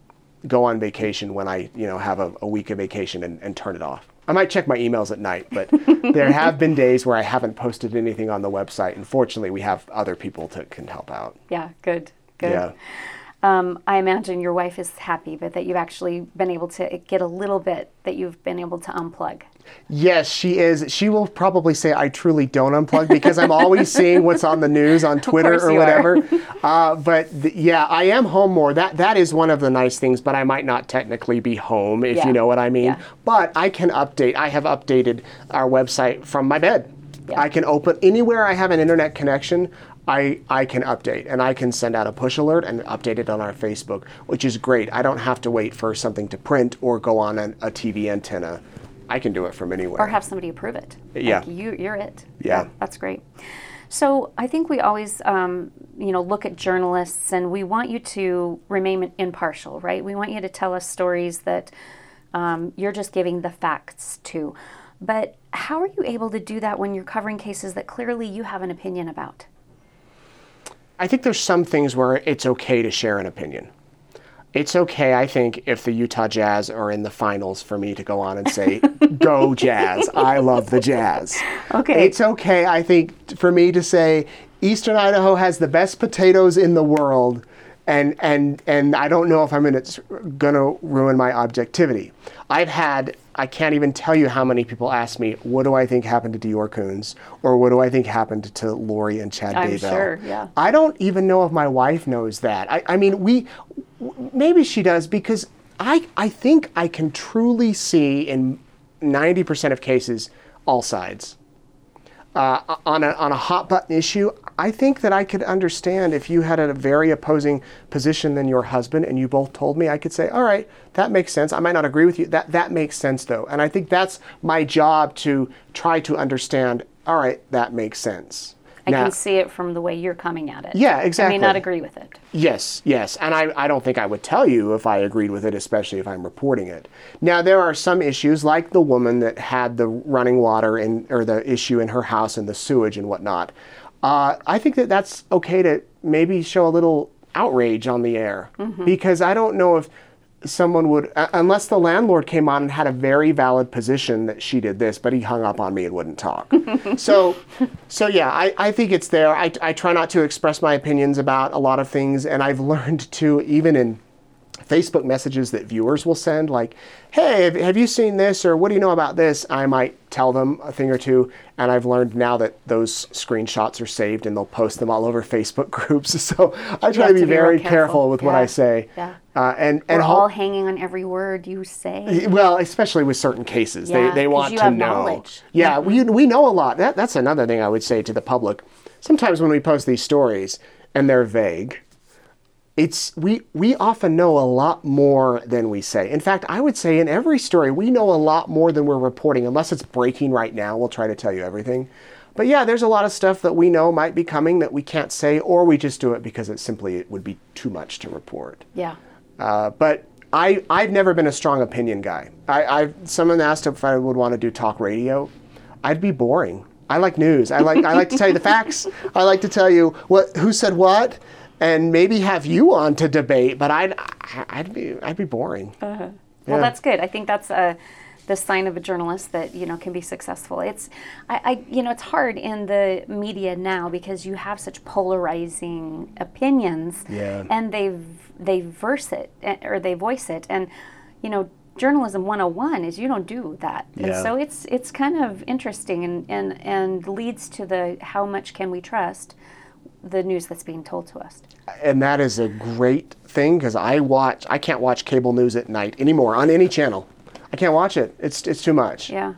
go on vacation when I you know have a, a week of vacation and, and turn it off. I might check my emails at night, but there have been days where I haven't posted anything on the website. And fortunately, we have other people that can help out. Yeah, good, good. Yeah. Um, I imagine your wife is happy, but that you've actually been able to get a little bit that you've been able to unplug. Yes, she is. She will probably say I truly don't unplug because I'm always seeing what's on the news on Twitter or whatever. Uh, but th- yeah, I am home more. That that is one of the nice things. But I might not technically be home if Yeah. you know what I mean. Yeah. But I can update. I have updated our website from my bed. Yeah. I can open anywhere I have an internet connection. I, I can update and I can send out a push alert and update it on our Facebook, which is great. I don't have to wait for something to print or go on an, a TV antenna. I can do it from anywhere. or have somebody approve it. Yeah. Like you, you're it. Yeah. that's great. So I think we always, um, you know, look at journalists, and we want you to remain impartial, right? We want you to tell us stories that um, you're just giving the facts to. But how are you able to do that when you're covering cases that clearly you have an opinion about? I think there's some things where it's okay to share an opinion. It's okay, I think, if the Utah Jazz are in the finals for me to go on and say, Go Jazz. I love the Jazz. Okay. It's okay, I think, for me to say, Eastern Idaho has the best potatoes in the world. And, and, and I don't know if I'm gonna, gonna ruin my objectivity. I've had, I can't even tell you how many people ask me, what do I think happened to DeOrr Kunz? Or what do I think happened to Lori and Chad I'm Daybell? sure, yeah. I don't even know if my wife knows that. I, I mean, we w- maybe she does because I I think I can truly see in ninety percent of cases all sides. Uh, on a on a hot button issue, I think that I could understand if you had a very opposing position than your husband and you both told me, I could say, all right, that makes sense. I might not agree with you. That, that makes sense though. And I think that's my job to try to understand, all right, that makes sense. I Now- can see it from the way you're coming at it. Yeah, exactly. I may not agree with it. Yes, yes. And I, I don't think I would tell you if I agreed with it, especially if I'm reporting it. Now, there are some issues, like the woman that had the running water in, or the issue in her house and the sewage and whatnot. Uh, I think that that's okay to maybe show a little outrage on the air because I don't know if someone would, uh, unless the landlord came on and had a very valid position that she did this, but he hung up on me and wouldn't talk. so, so yeah, I, I think it's there. I, I try not to express my opinions about a lot of things, and I've learned to, even in Facebook messages that viewers will send, like, hey, have, you seen this or what do you know about this? I might tell them a thing or two. And I've learned now that those screenshots are saved and they'll post them all over Facebook groups. So I try to be to be very careful. careful with what I say. Yeah. Uh, and We're and all ho- hanging on every word you say. well, especially with certain cases, Yeah, they, they want to know. knowledge. Yeah, we, we know a lot. That, that's another thing I would say to the public. Sometimes when we post these stories and they're vague, it's we we often know a lot more than we say. In fact, I would say in every story we know a lot more than we're reporting. Unless it's breaking right now, we'll try to tell you everything. But yeah, there's a lot of stuff that we know might be coming that we can't say, or we just do it because it simply it would be too much to report. Yeah. Uh, but I, I've never been a strong opinion guy. I, I've, someone asked if I would want to do talk radio. I'd be boring. I like news. I like, I like to tell you the facts. I like to tell you what, who said what, and maybe have you on to debate. But I'd, I'd be, I'd be boring. Well, Yeah. that's good. I think that's a the sign of a journalist that you know can be successful. It's, I, I you know, it's hard in the media now because you have such polarizing opinions, Yeah. and they they verse it eh, or they voice it, and you know. Journalism 101 is you don't do that. And Yeah. so it's it's kind of interesting and, and, and leads to the how much can we trust the news that's being told to us. and that is a great thing because I watch. I can't watch cable news at night anymore on any channel. I can't watch it. It's it's too much. Yeah.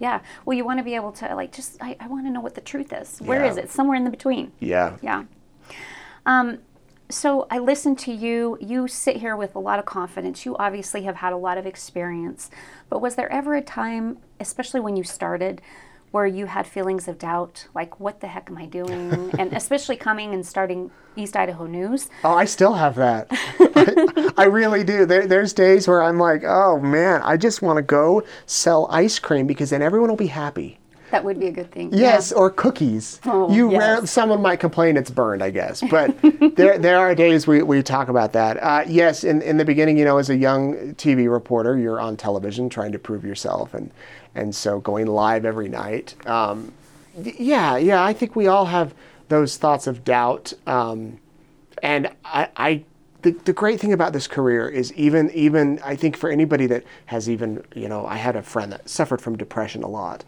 Yeah. Well, you want to be able to, like, just, I, I want to know what the truth is. Where Yeah. is it? Somewhere in the between. Yeah. Yeah. Um, so I listen to you. You sit here with a lot of confidence. You obviously have had a lot of experience. But was there ever a time, especially when you started, where you had feelings of doubt? Like, what the heck am I doing? and especially coming and starting East Idaho News. Oh, I still have that. I, I really do. There, there's days where I'm like, oh man, I just want to go sell ice cream because then everyone will be happy. That would be a good thing. Yes, or cookies. Oh, you yes. rare, someone might complain it's burned, I guess, but there there are days we, we talk about that. Uh, yes, in, in the beginning, you know, as a young TV reporter, you're on television trying to prove yourself, and and so going live every night. Um, yeah, yeah, I think we all have those thoughts of doubt, um, and I. I the, the great thing about this career is even even I think for anybody that has even you know I had a friend that suffered from depression a lot,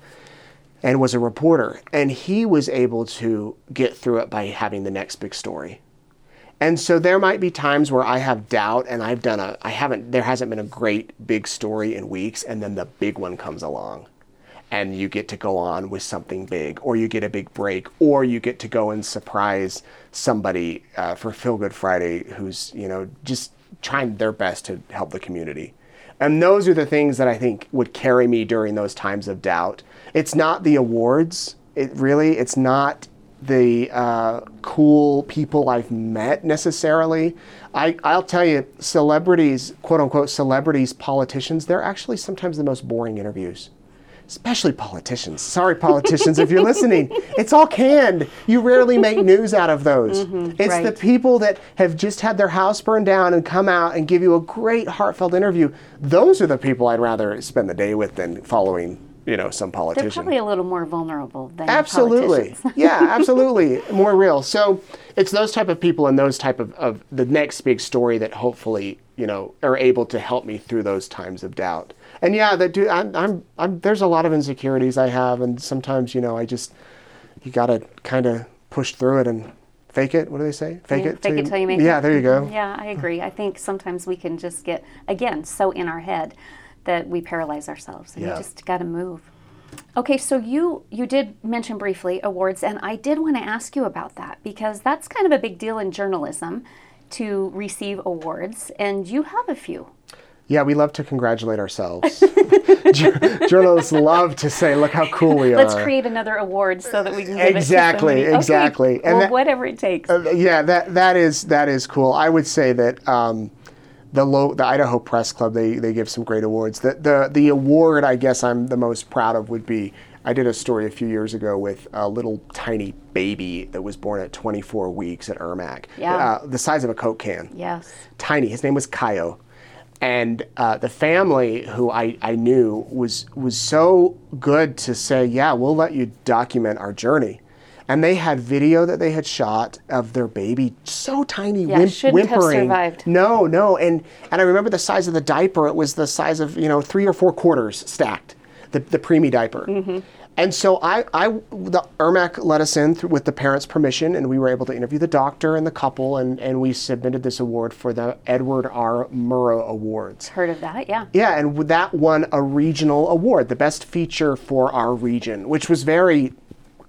and was a reporter. And he was able to get through it by having the next big story. And so there might be times where I have doubt and I've done a, I haven't, there hasn't been a great big story in weeks, and then the big one comes along. And you get to go on with something big, or you get a big break, or you get to go and surprise somebody uh, for Feel Good Friday who's, you know, just trying their best to help the community. And those are the things that I think would carry me during those times of doubt. It's not the awards. It really, it's not the uh, cool people I've met necessarily. I, I'll tell you, celebrities, quote unquote, celebrities, politicians, they're actually sometimes the most boring interviews. Especially politicians. Sorry, politicians, if you're listening. It's all canned. You rarely make news out of those. it's the Mm-hmm. right. people that have just had their house burned down and come out and give you a great heartfelt interview. Those are the people I'd rather spend the day with than following, you know, some politicians. They're probably a little more vulnerable than absolutely. politicians. yeah, absolutely. More real. So it's those type of people and those type of, of the next big story that hopefully, you know, are able to help me through those times of doubt. And yeah, that do I'm, I'm, I'm there's a lot of insecurities I have and sometimes, you know, I just you got to kind of push through it and fake it. What do they say? Fake Yeah, it fake it till you make it. Yeah, there you go. Yeah, I agree. I think sometimes we can just get again so in our head that we paralyze ourselves, and Yeah. you just got to move. Okay, so you you did mention briefly awards, and I did want to ask you about that because that's kind of a big deal in journalism to receive awards, and you have a few. Yeah, we love to congratulate ourselves. Journalists love to say, "Look how cool we are. Let's create another award so that we can Exactly, exactly. Okay, And well, that- whatever it takes. Uh, yeah, that that is that is cool. I would say that um, the low, the Idaho Press Club they they give some great awards. The the the award I guess I'm the most proud of would be I did a story a few years ago with a little tiny baby that was born at 24 weeks at Ermac, Yeah. uh, the size of a Coke can yes. tiny. His name was Kaio. And uh, the family who I, I knew was was so good to say, yeah, we'll let you document our journey. And they had video that they had shot of their baby, so tiny, Yeah, whim- shouldn't have whimpering. survived. No, no, and and I remember the size of the diaper. It was the size of you know three or four quarters stacked, the the preemie diaper. Mm-hmm. And so I, I, the Ermac let us in through, with the parents' permission, and we were able to interview the doctor and the couple, and, and we submitted this award for the Edward R. Murrow Awards. Heard of that? Yeah. Yeah, and that won a regional award, the best feature for our region, which was very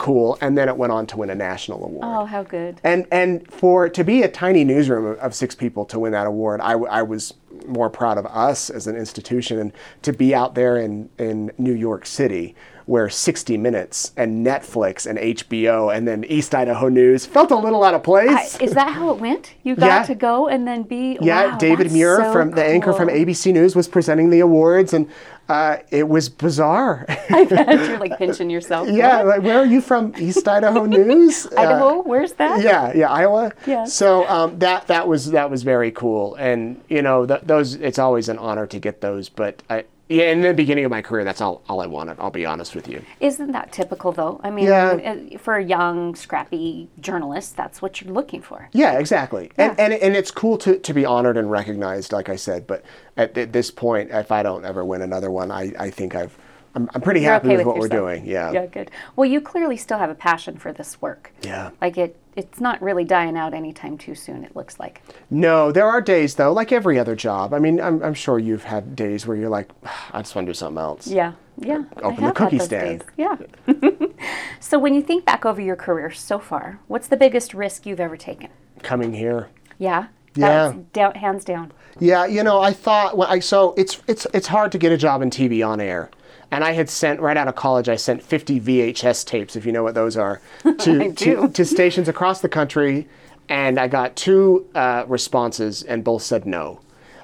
cool. And then it went on to win a national award. Oh, how good. And and for to be a tiny newsroom of, of six people to win that award, I, I was more proud of us as an institution, and to be out there in in New York City, where 60 Minutes and Netflix and HBO and then East Idaho News felt a little out of I, place. is that how it went? You got Yeah. to go and then be. yeah, wow, David Muir so from the anchor from. ABC News was presenting the awards, and uh, it was bizarre. I bet you're like pinching yourself. yeah, like where are you from? East Idaho News? Uh, Idaho, where's that? yeah, yeah, Iowa. Yeah. So um, that that was that was very cool, and you know th- those. It's always an honor to get those, but I. Yeah, in the beginning of my career, that's all, all I wanted. I'll be honest with you. Isn't that typical though? I mean, Yeah. uh, for a young, scrappy journalist, that's what you're looking for. Yeah, exactly. And, Yeah. and and it's cool to, to be honored and recognized, like I said. But at, th- this point, if I don't ever win another one, I, I think I've I'm, I'm pretty You're happy okay with, with what yourself. we're doing. Yeah. Yeah, good. Well, you clearly still have a passion for this work. Yeah. Like it, it's not really dying out anytime too soon. It looks like. No, there are days though, like every other job. I mean, I'm, I'm sure you've had days where you're like, ah, I just want to do something else. Yeah, yeah. Open the cookie stand. days. Yeah. so when you think back over your career so far, what's the biggest risk you've ever taken? Coming here. Yeah. Yeah. Down, hands down. Yeah, you know, I thought when I so it's it's it's hard to get a job in TV on air. And I had sent right out of college. I sent 50 VHS tapes, if you know what those are, to to, to stations across the country, and I got two uh, responses, and both said no.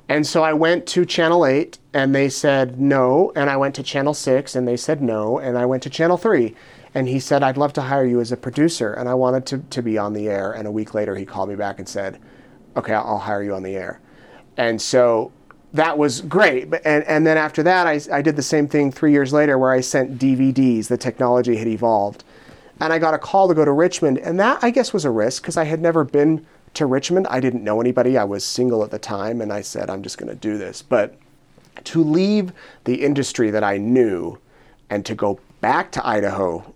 And so I went to Channel 8, and they said no, and I went to Channel 6, and they said no, and I went to Channel 3, and he said I'd love to hire you as a producer, and I wanted to to be on the air. And a week later, he called me back and said, okay, I'll I'll hire you on the air. And so that was great. And, and then after that, I, I did the same thing three years later where I sent DVDs. The technology had evolved. And I got a call to go to Richmond. And that, I guess, was a risk because I had never been to Richmond. I didn't know anybody. I was single at the time. And I said, I'm just going to do this. But to leave the industry that I knew and to go back to Idaho,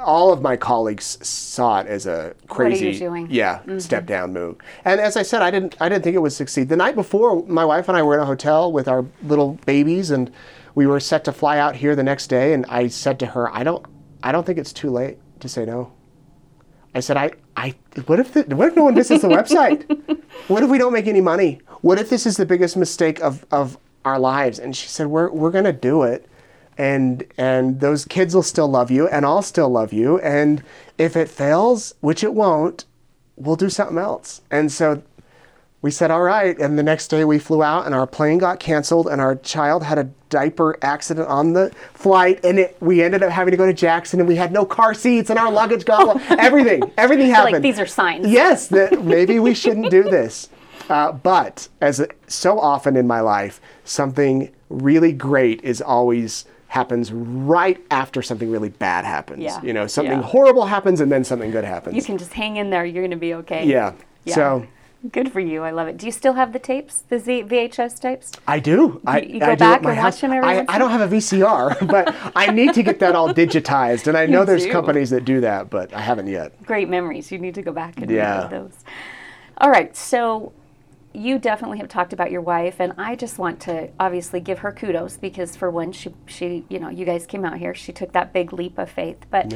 all of my colleagues saw it as a are you crazy, doing? yeah, mm-hmm. step down move. And as I said, I didn't, I didn't think it would succeed. The night before, my wife and I were in a hotel with our little babies, and we were set to fly out here the next day. And I said to her, I don't, I don't think it's too late to say no. I said, I, I, what if, the, what if no one visits the website? What if we don't make any money? What if this is the biggest mistake of, of our lives? And she said, we're, we're going to do it. And, and those kids will still love you and I'll still love you. And if it fails, which it won't, we'll do something else. And so we said, all right. And the next day we flew out and our plane got canceled and our child had a diaper accident on the flight. And it, we ended up having to go to Jackson and we had no car seats and our luggage got, everything, everything happened. like these are signs. Yes, that maybe we shouldn't do this. Uh, but as so often in my life, something really great is always happens right after something really bad happens. Yeah, You know, something yeah. horrible happens and then something good happens. You can just hang in there. You're going to be okay. yeah. yeah. So Good for you. I love it. Do you still have the tapes, the Z- VHS tapes? I do. I, you go I back and house, watch them every I, I don't have a VCR, but I need to get that all digitized. And I know there's do. companies that do that, but I haven't yet. Great memories. You need to go back and Yeah. relive those. All right. So, you definitely have talked about your wife, and I just want to obviously give her kudos because for one, she she you know you guys came out here, she took that big leap of faith. But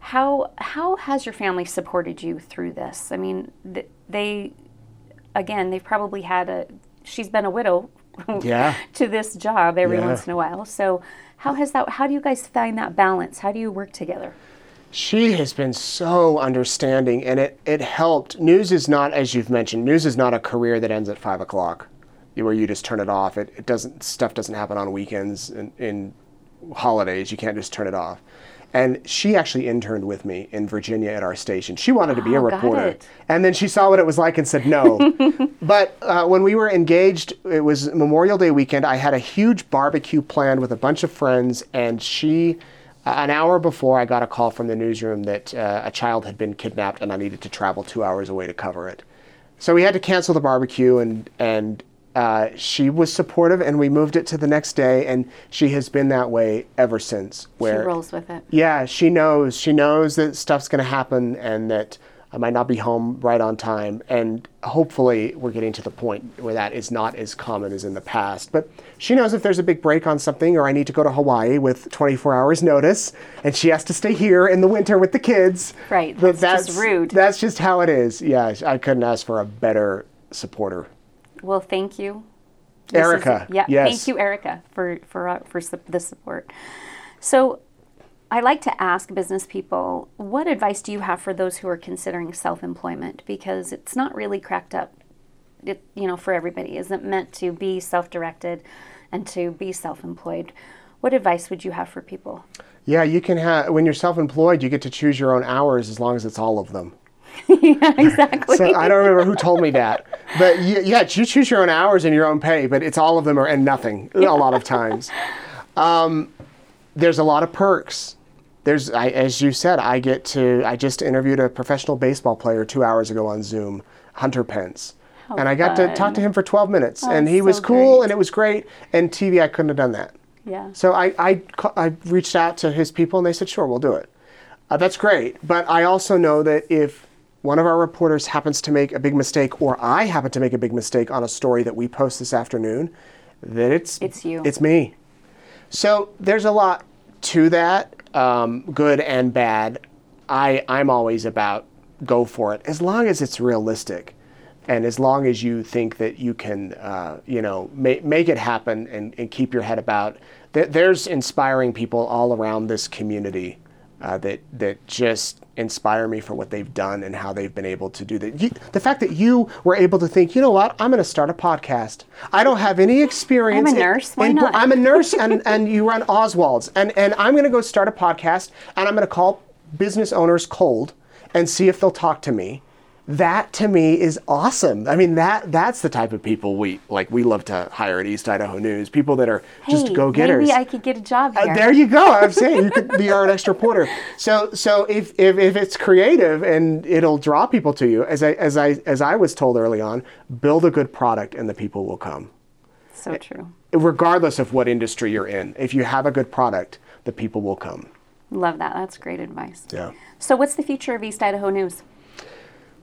how how has your family supported you through this? I mean, th- they again they've probably had a she's been a widow Yeah. to this job every Yeah. once in a while. So how has that? How do you guys find that balance? How do you work together? She has been so understanding, and it, it helped. News is not, as you've mentioned, news is not a career that ends at five o'clock, where you just turn it off. It, it doesn't stuff doesn't happen on weekends and in holidays. You can't just turn it off. And she actually interned with me in Virginia at our station. She wanted to be a Oh, got reporter, and then she saw what it was like and said no. but uh, when we were engaged, it was Memorial Day weekend. I had a huge barbecue planned with a bunch of friends, and she, an hour before, I got a call from the newsroom that uh, a child had been kidnapped and I needed to travel two hours away to cover it. So we had to cancel the barbecue, and and uh, she was supportive, and we moved it to the next day, and she has been that way ever since. Where she rolls with it. yeah, she knows. She knows that stuff's going to happen and that I might not be home right on time. And hopefully, we're getting to the point where that is not as common as in the past. But she knows if there's a big break on something or I need to go to Hawaii with 24 hours notice and she has to stay here in the winter with the kids. Right, that that's just rude. That's just how it is. Yeah, I couldn't ask for a better supporter. Well, thank you. This is- Erica, yeah, yes. thank you, Erica, for for uh, for su- the support. So, I like to ask business people, what advice do you have for those who are considering self-employment? Because it's not really cracked up, it, you know, for everybody. Isn't meant to be self-directed and to be self-employed. What advice would you have for people? Yeah, you can have, when you're self employed, you get to choose your own hours as long as it's all of them. yeah, exactly. So I don't remember who told me that, but y- yeah, you choose your own hours and your own pay, but it's all of them or and nothing a lot of times. Um, there's a lot of perks. There's, I, as you said, I get to. I just interviewed a professional baseball player two hours ago on Zoom, Hunter Pence, and I got to talk to him for 12 minutes, and he was cool, great. and it was great. And TV, I couldn't have done that. yeah. So I, I, I reached out to his people and they said, sure, we'll do it. Uh, that's great. But I also know that if one of our reporters happens to make a big mistake or I happen to make a big mistake on a story that we post this afternoon, that it's, It's you. It's me. So there's a lot to that, um, good and bad. I, I'm always about go for it as long as it's realistic. And as long as you think that you can, uh, you know, ma- make it happen and, and keep your head about, th- there's inspiring people all around this community uh, that that just inspire me for what they've done and how they've been able to do that. You, the fact that you were able to think, you know what, I'm going to start a podcast. I don't have any experience. I'm a in- nurse, why in- not? I'm a nurse, and and you run Oswald's, and and I'm going to go start a podcast, and I'm going to call business owners cold and see if they'll talk to me. That to me is awesome. I mean that that's the type of people we like. We love to hire at East Idaho News. People that are just hey, go getters. Maybe I could get a job here. Uh, there you go. I'm saying you could be our next reporter. So so if, if if it's creative and it'll draw people to you, as I as I as I was told early on, build a good product and the people will come, so true. regardless of what industry you're in. If you have a good product, the people will come. Love that. That's great advice. Yeah. So, what's the future of East Idaho News?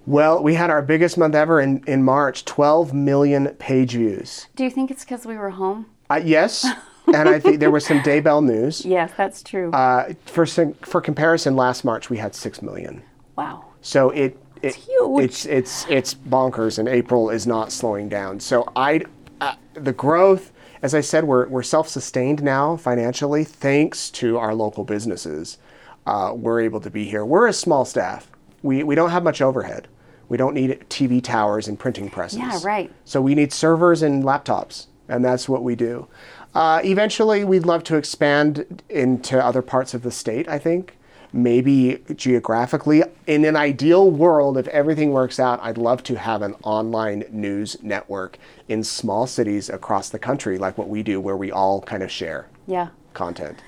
Well, we had our biggest month ever in, in March, 12 million page views. Do you think it's because we were home? Uh, yes, and I think there was some Daybell news. Yes, that's true. Uh, for for comparison, last March we had six million. wow. So it, it huge. it's it's it's bonkers, and April is not slowing down. So I, uh, the growth, as I said, we're we're self-sustained now financially thanks to our local businesses. Uh, we're able to be here. We're a small staff. We we don't have much overhead. We don't need TV towers and printing presses. Yeah, right. So we need servers and laptops, and that's what we do. Uh, eventually, we'd love to expand into other parts of the state. I think maybe geographically. In an ideal world, if everything works out, I'd love to have an online news network in small cities across the country, like what we do, where we all kind of share Yeah. content.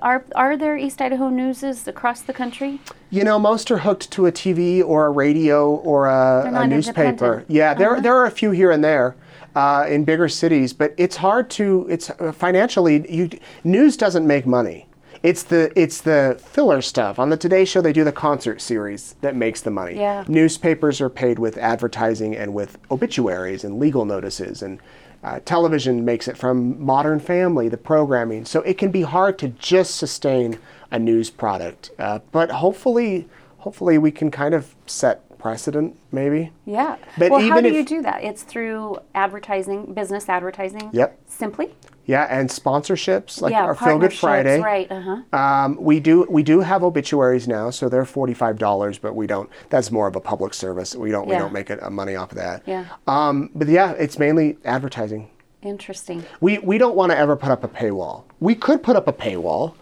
Are are there East Idaho newses across the country? You know, most are hooked to a TV or a radio or a, a newspaper. Yeah, there there are a few here and there uh, in bigger cities, but it's hard to. It's uh, financially. You news doesn't make money. It's the it's the filler stuff. On the Today Show, they do the concert series that makes the money. Yeah. Newspapers are paid with advertising and with obituaries and legal notices, and uh, television makes it from Modern Family, the programming. So it can be hard to just sustain a news product. Uh, but hopefully, hopefully we can kind of set precedent, maybe. Yeah. But well, how do you do that? It's through advertising, business advertising. Yep. Simply. Yeah, and sponsorships like yeah. our Feel Good Friday. Right. Uh huh. Um, we do we do have obituaries now, so they're forty five dollars, but we don't. That's more of a public service. We don't we don't make it, uh, money off of that. Yeah. Um, but yeah, it's mainly advertising. Interesting. We we don't want to ever put up a paywall. We could put up a paywall,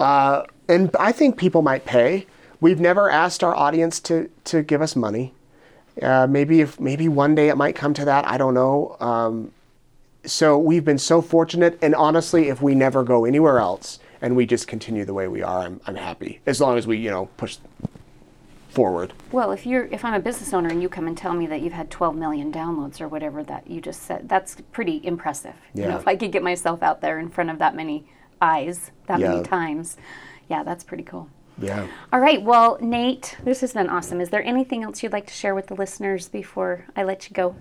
uh, and I think people might pay. We've never asked our audience to to give us money. Uh, maybe if maybe one day it might come to that. I don't know. Um, so we've been so fortunate, and honestly, if we never go anywhere else and we just continue the way we are, I'm I'm happy. As long as we you know push forward. Well, if you're if I'm a business owner and you come and tell me that you've had 12 million downloads or whatever that you just said, that's pretty impressive. You know, Yeah. if I could get myself out there in front of that many eyes that Yeah. many times, yeah, that's pretty cool. Yeah. All right, well, Nate, this has been awesome. Is there anything else you'd like to share with the listeners before I let you go?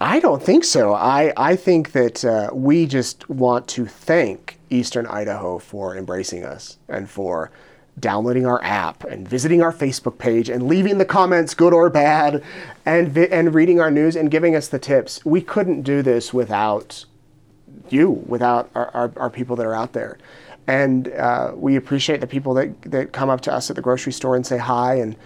I don't think so. I, I think that uh, we just want to thank Eastern Idaho for embracing us and for downloading our app and visiting our Facebook page and leaving the comments, good or bad, and, vi- and reading our news and giving us the tips. We couldn't do this without you, without our, our, our people that are out there. And uh, we appreciate the people that, that come up to us at the grocery store and say hi and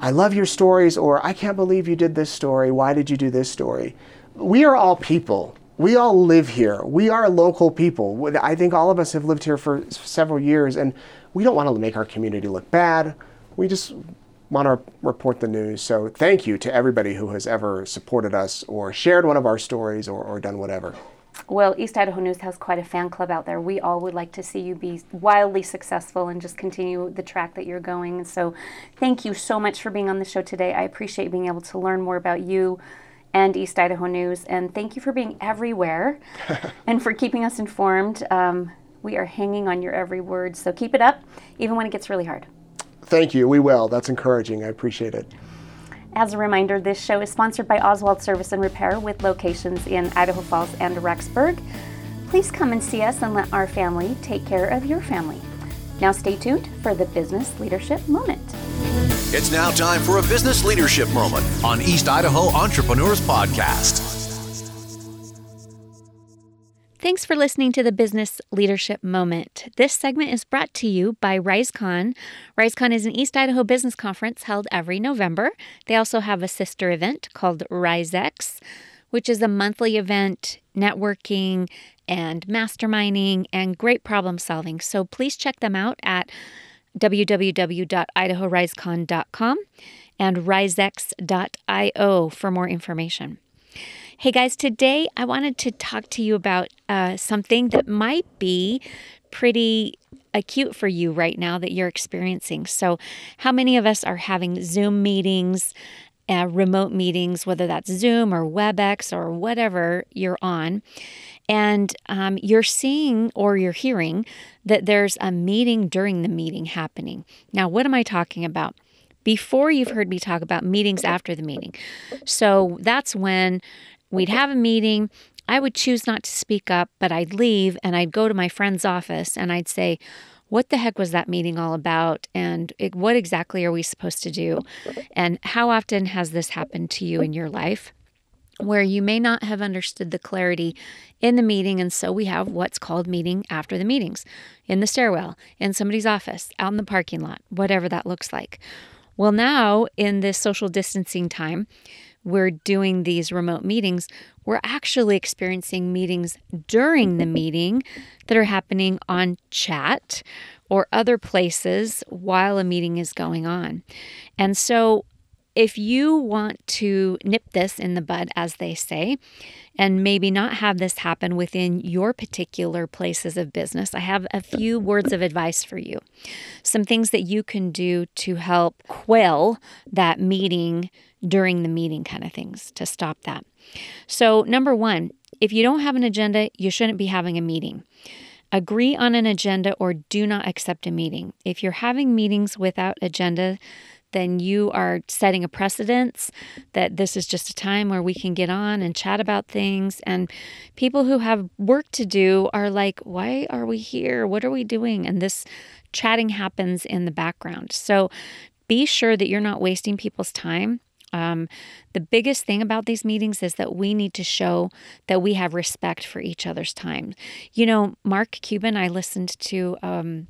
I love your stories, or I can't believe you did this story. Why did you do this story? We are all people. We all live here. We are local people. I think all of us have lived here for several years, and we don't want to make our community look bad. We just want to report the news. So thank you to everybody who has ever supported us or shared one of our stories or, or done whatever. Well, East Idaho News has quite a fan club out there. We all would like to see you be wildly successful and just continue the track that you're going. So, thank you so much for being on the show today. I appreciate being able to learn more about you and East Idaho News. And thank you for being everywhere and for keeping us informed. Um, we are hanging on your every word. So, keep it up, even when it gets really hard. Thank you. We will. That's encouraging. I appreciate it. As a reminder, this show is sponsored by Oswald Service and Repair with locations in Idaho Falls and Rexburg. Please come and see us and let our family take care of your family. Now, stay tuned for the Business Leadership Moment. It's now time for a business leadership moment on East Idaho Entrepreneurs Podcast. Thanks for listening to the Business Leadership Moment. This segment is brought to you by RiseCon. RiseCon is an East Idaho business conference held every November. They also have a sister event called RiseX, which is a monthly event, networking and masterminding and great problem solving. So please check them out at www.idahorisecon.com and risex.io for more information. Hey guys, today I wanted to talk to you about uh, something that might be pretty acute for you right now that you're experiencing. So, how many of us are having Zoom meetings, uh, remote meetings, whether that's Zoom or WebEx or whatever you're on, and um, you're seeing or you're hearing that there's a meeting during the meeting happening? Now, what am I talking about? before you've heard me talk about meetings after the meeting. So that's when we'd have a meeting. I would choose not to speak up, but I'd leave and I'd go to my friend's office and I'd say, what the heck was that meeting all about? And it, what exactly are we supposed to do? And how often has this happened to you in your life? Where you may not have understood the clarity in the meeting. And so we have what's called meeting after the meetings in the stairwell, in somebody's office, out in the parking lot, whatever that looks like. Well, now in this social distancing time, we're doing these remote meetings. We're actually experiencing meetings during the meeting that are happening on chat or other places while a meeting is going on. And so, if you want to nip this in the bud, as they say, and maybe not have this happen within your particular places of business, I have a few words of advice for you. Some things that you can do to help quell that meeting during the meeting kind of things to stop that. So, number one, if you don't have an agenda, you shouldn't be having a meeting. Agree on an agenda or do not accept a meeting. If you're having meetings without agenda, then you are setting a precedence that this is just a time where we can get on and chat about things. And people who have work to do are like, why are we here? What are we doing? And this chatting happens in the background. So be sure that you're not wasting people's time. Um, the biggest thing about these meetings is that we need to show that we have respect for each other's time. You know, Mark Cuban, I listened to um,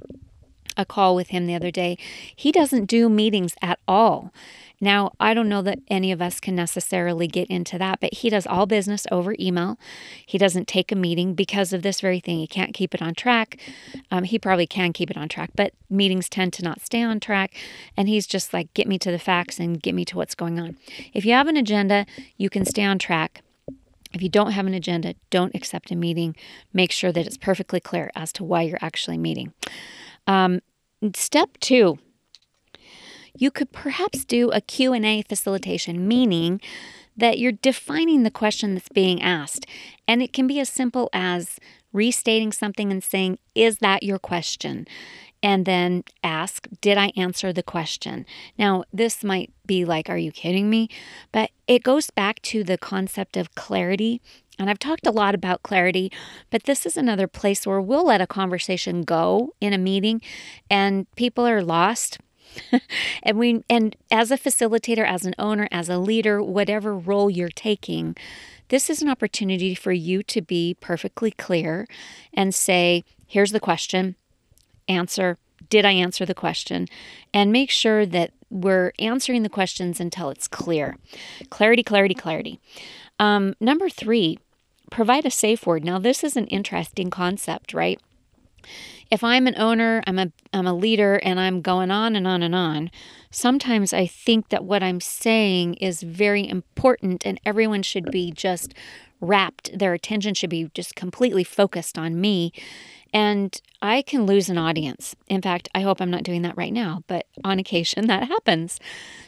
a call with him the other day. He doesn't do meetings at all. Now, I don't know that any of us can necessarily get into that, but he does all business over email. He doesn't take a meeting because of this very thing. He can't keep it on track. Um, he probably can keep it on track, but meetings tend to not stay on track. And he's just like, get me to the facts and get me to what's going on. If you have an agenda, you can stay on track. If you don't have an agenda, don't accept a meeting. Make sure that it's perfectly clear as to why you're actually meeting. Um, step two, you could perhaps do a Q&A facilitation, meaning that you're defining the question that's being asked. And it can be as simple as restating something and saying, Is that your question? And then ask, Did I answer the question? Now, this might be like, Are you kidding me? But it goes back to the concept of clarity and I've talked a lot about clarity, but this is another place where we'll let a conversation go in a meeting and people are lost. and we and as a facilitator, as an owner, as a leader, whatever role you're taking, this is an opportunity for you to be perfectly clear and say, here's the question, answer, did I answer the question? And make sure that we're answering the questions until it's clear. Clarity, clarity, clarity. Um, number three, provide a safe word. Now, this is an interesting concept, right? If I'm an owner, I'm a I'm a leader and I'm going on and on and on, sometimes I think that what I'm saying is very important and everyone should be just wrapped their attention should be just completely focused on me and I can lose an audience. In fact, I hope I'm not doing that right now, but on occasion that happens.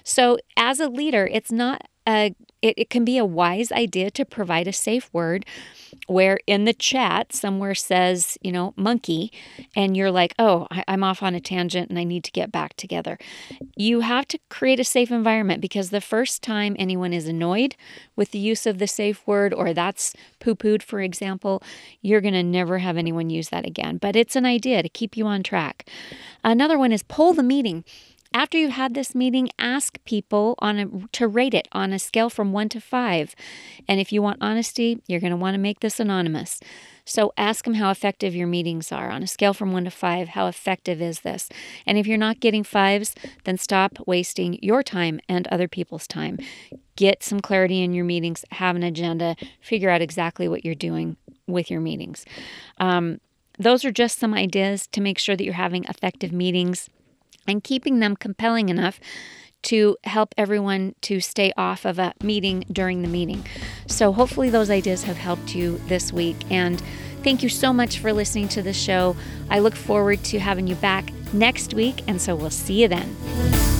So, as a leader, it's not a it, it can be a wise idea to provide a safe word where in the chat somewhere says, you know, monkey, and you're like, oh, I, I'm off on a tangent and I need to get back together. You have to create a safe environment because the first time anyone is annoyed with the use of the safe word or that's poo pooed, for example, you're going to never have anyone use that again. But it's an idea to keep you on track. Another one is poll the meeting. After you've had this meeting, ask people on a, to rate it on a scale from one to five. And if you want honesty, you're going to want to make this anonymous. So ask them how effective your meetings are on a scale from one to five. How effective is this? And if you're not getting fives, then stop wasting your time and other people's time. Get some clarity in your meetings, have an agenda, figure out exactly what you're doing with your meetings. Um, those are just some ideas to make sure that you're having effective meetings and keeping them compelling enough to help everyone to stay off of a meeting during the meeting. So, hopefully, those ideas have helped you this week. And thank you so much for listening to the show. I look forward to having you back next week. And so, we'll see you then.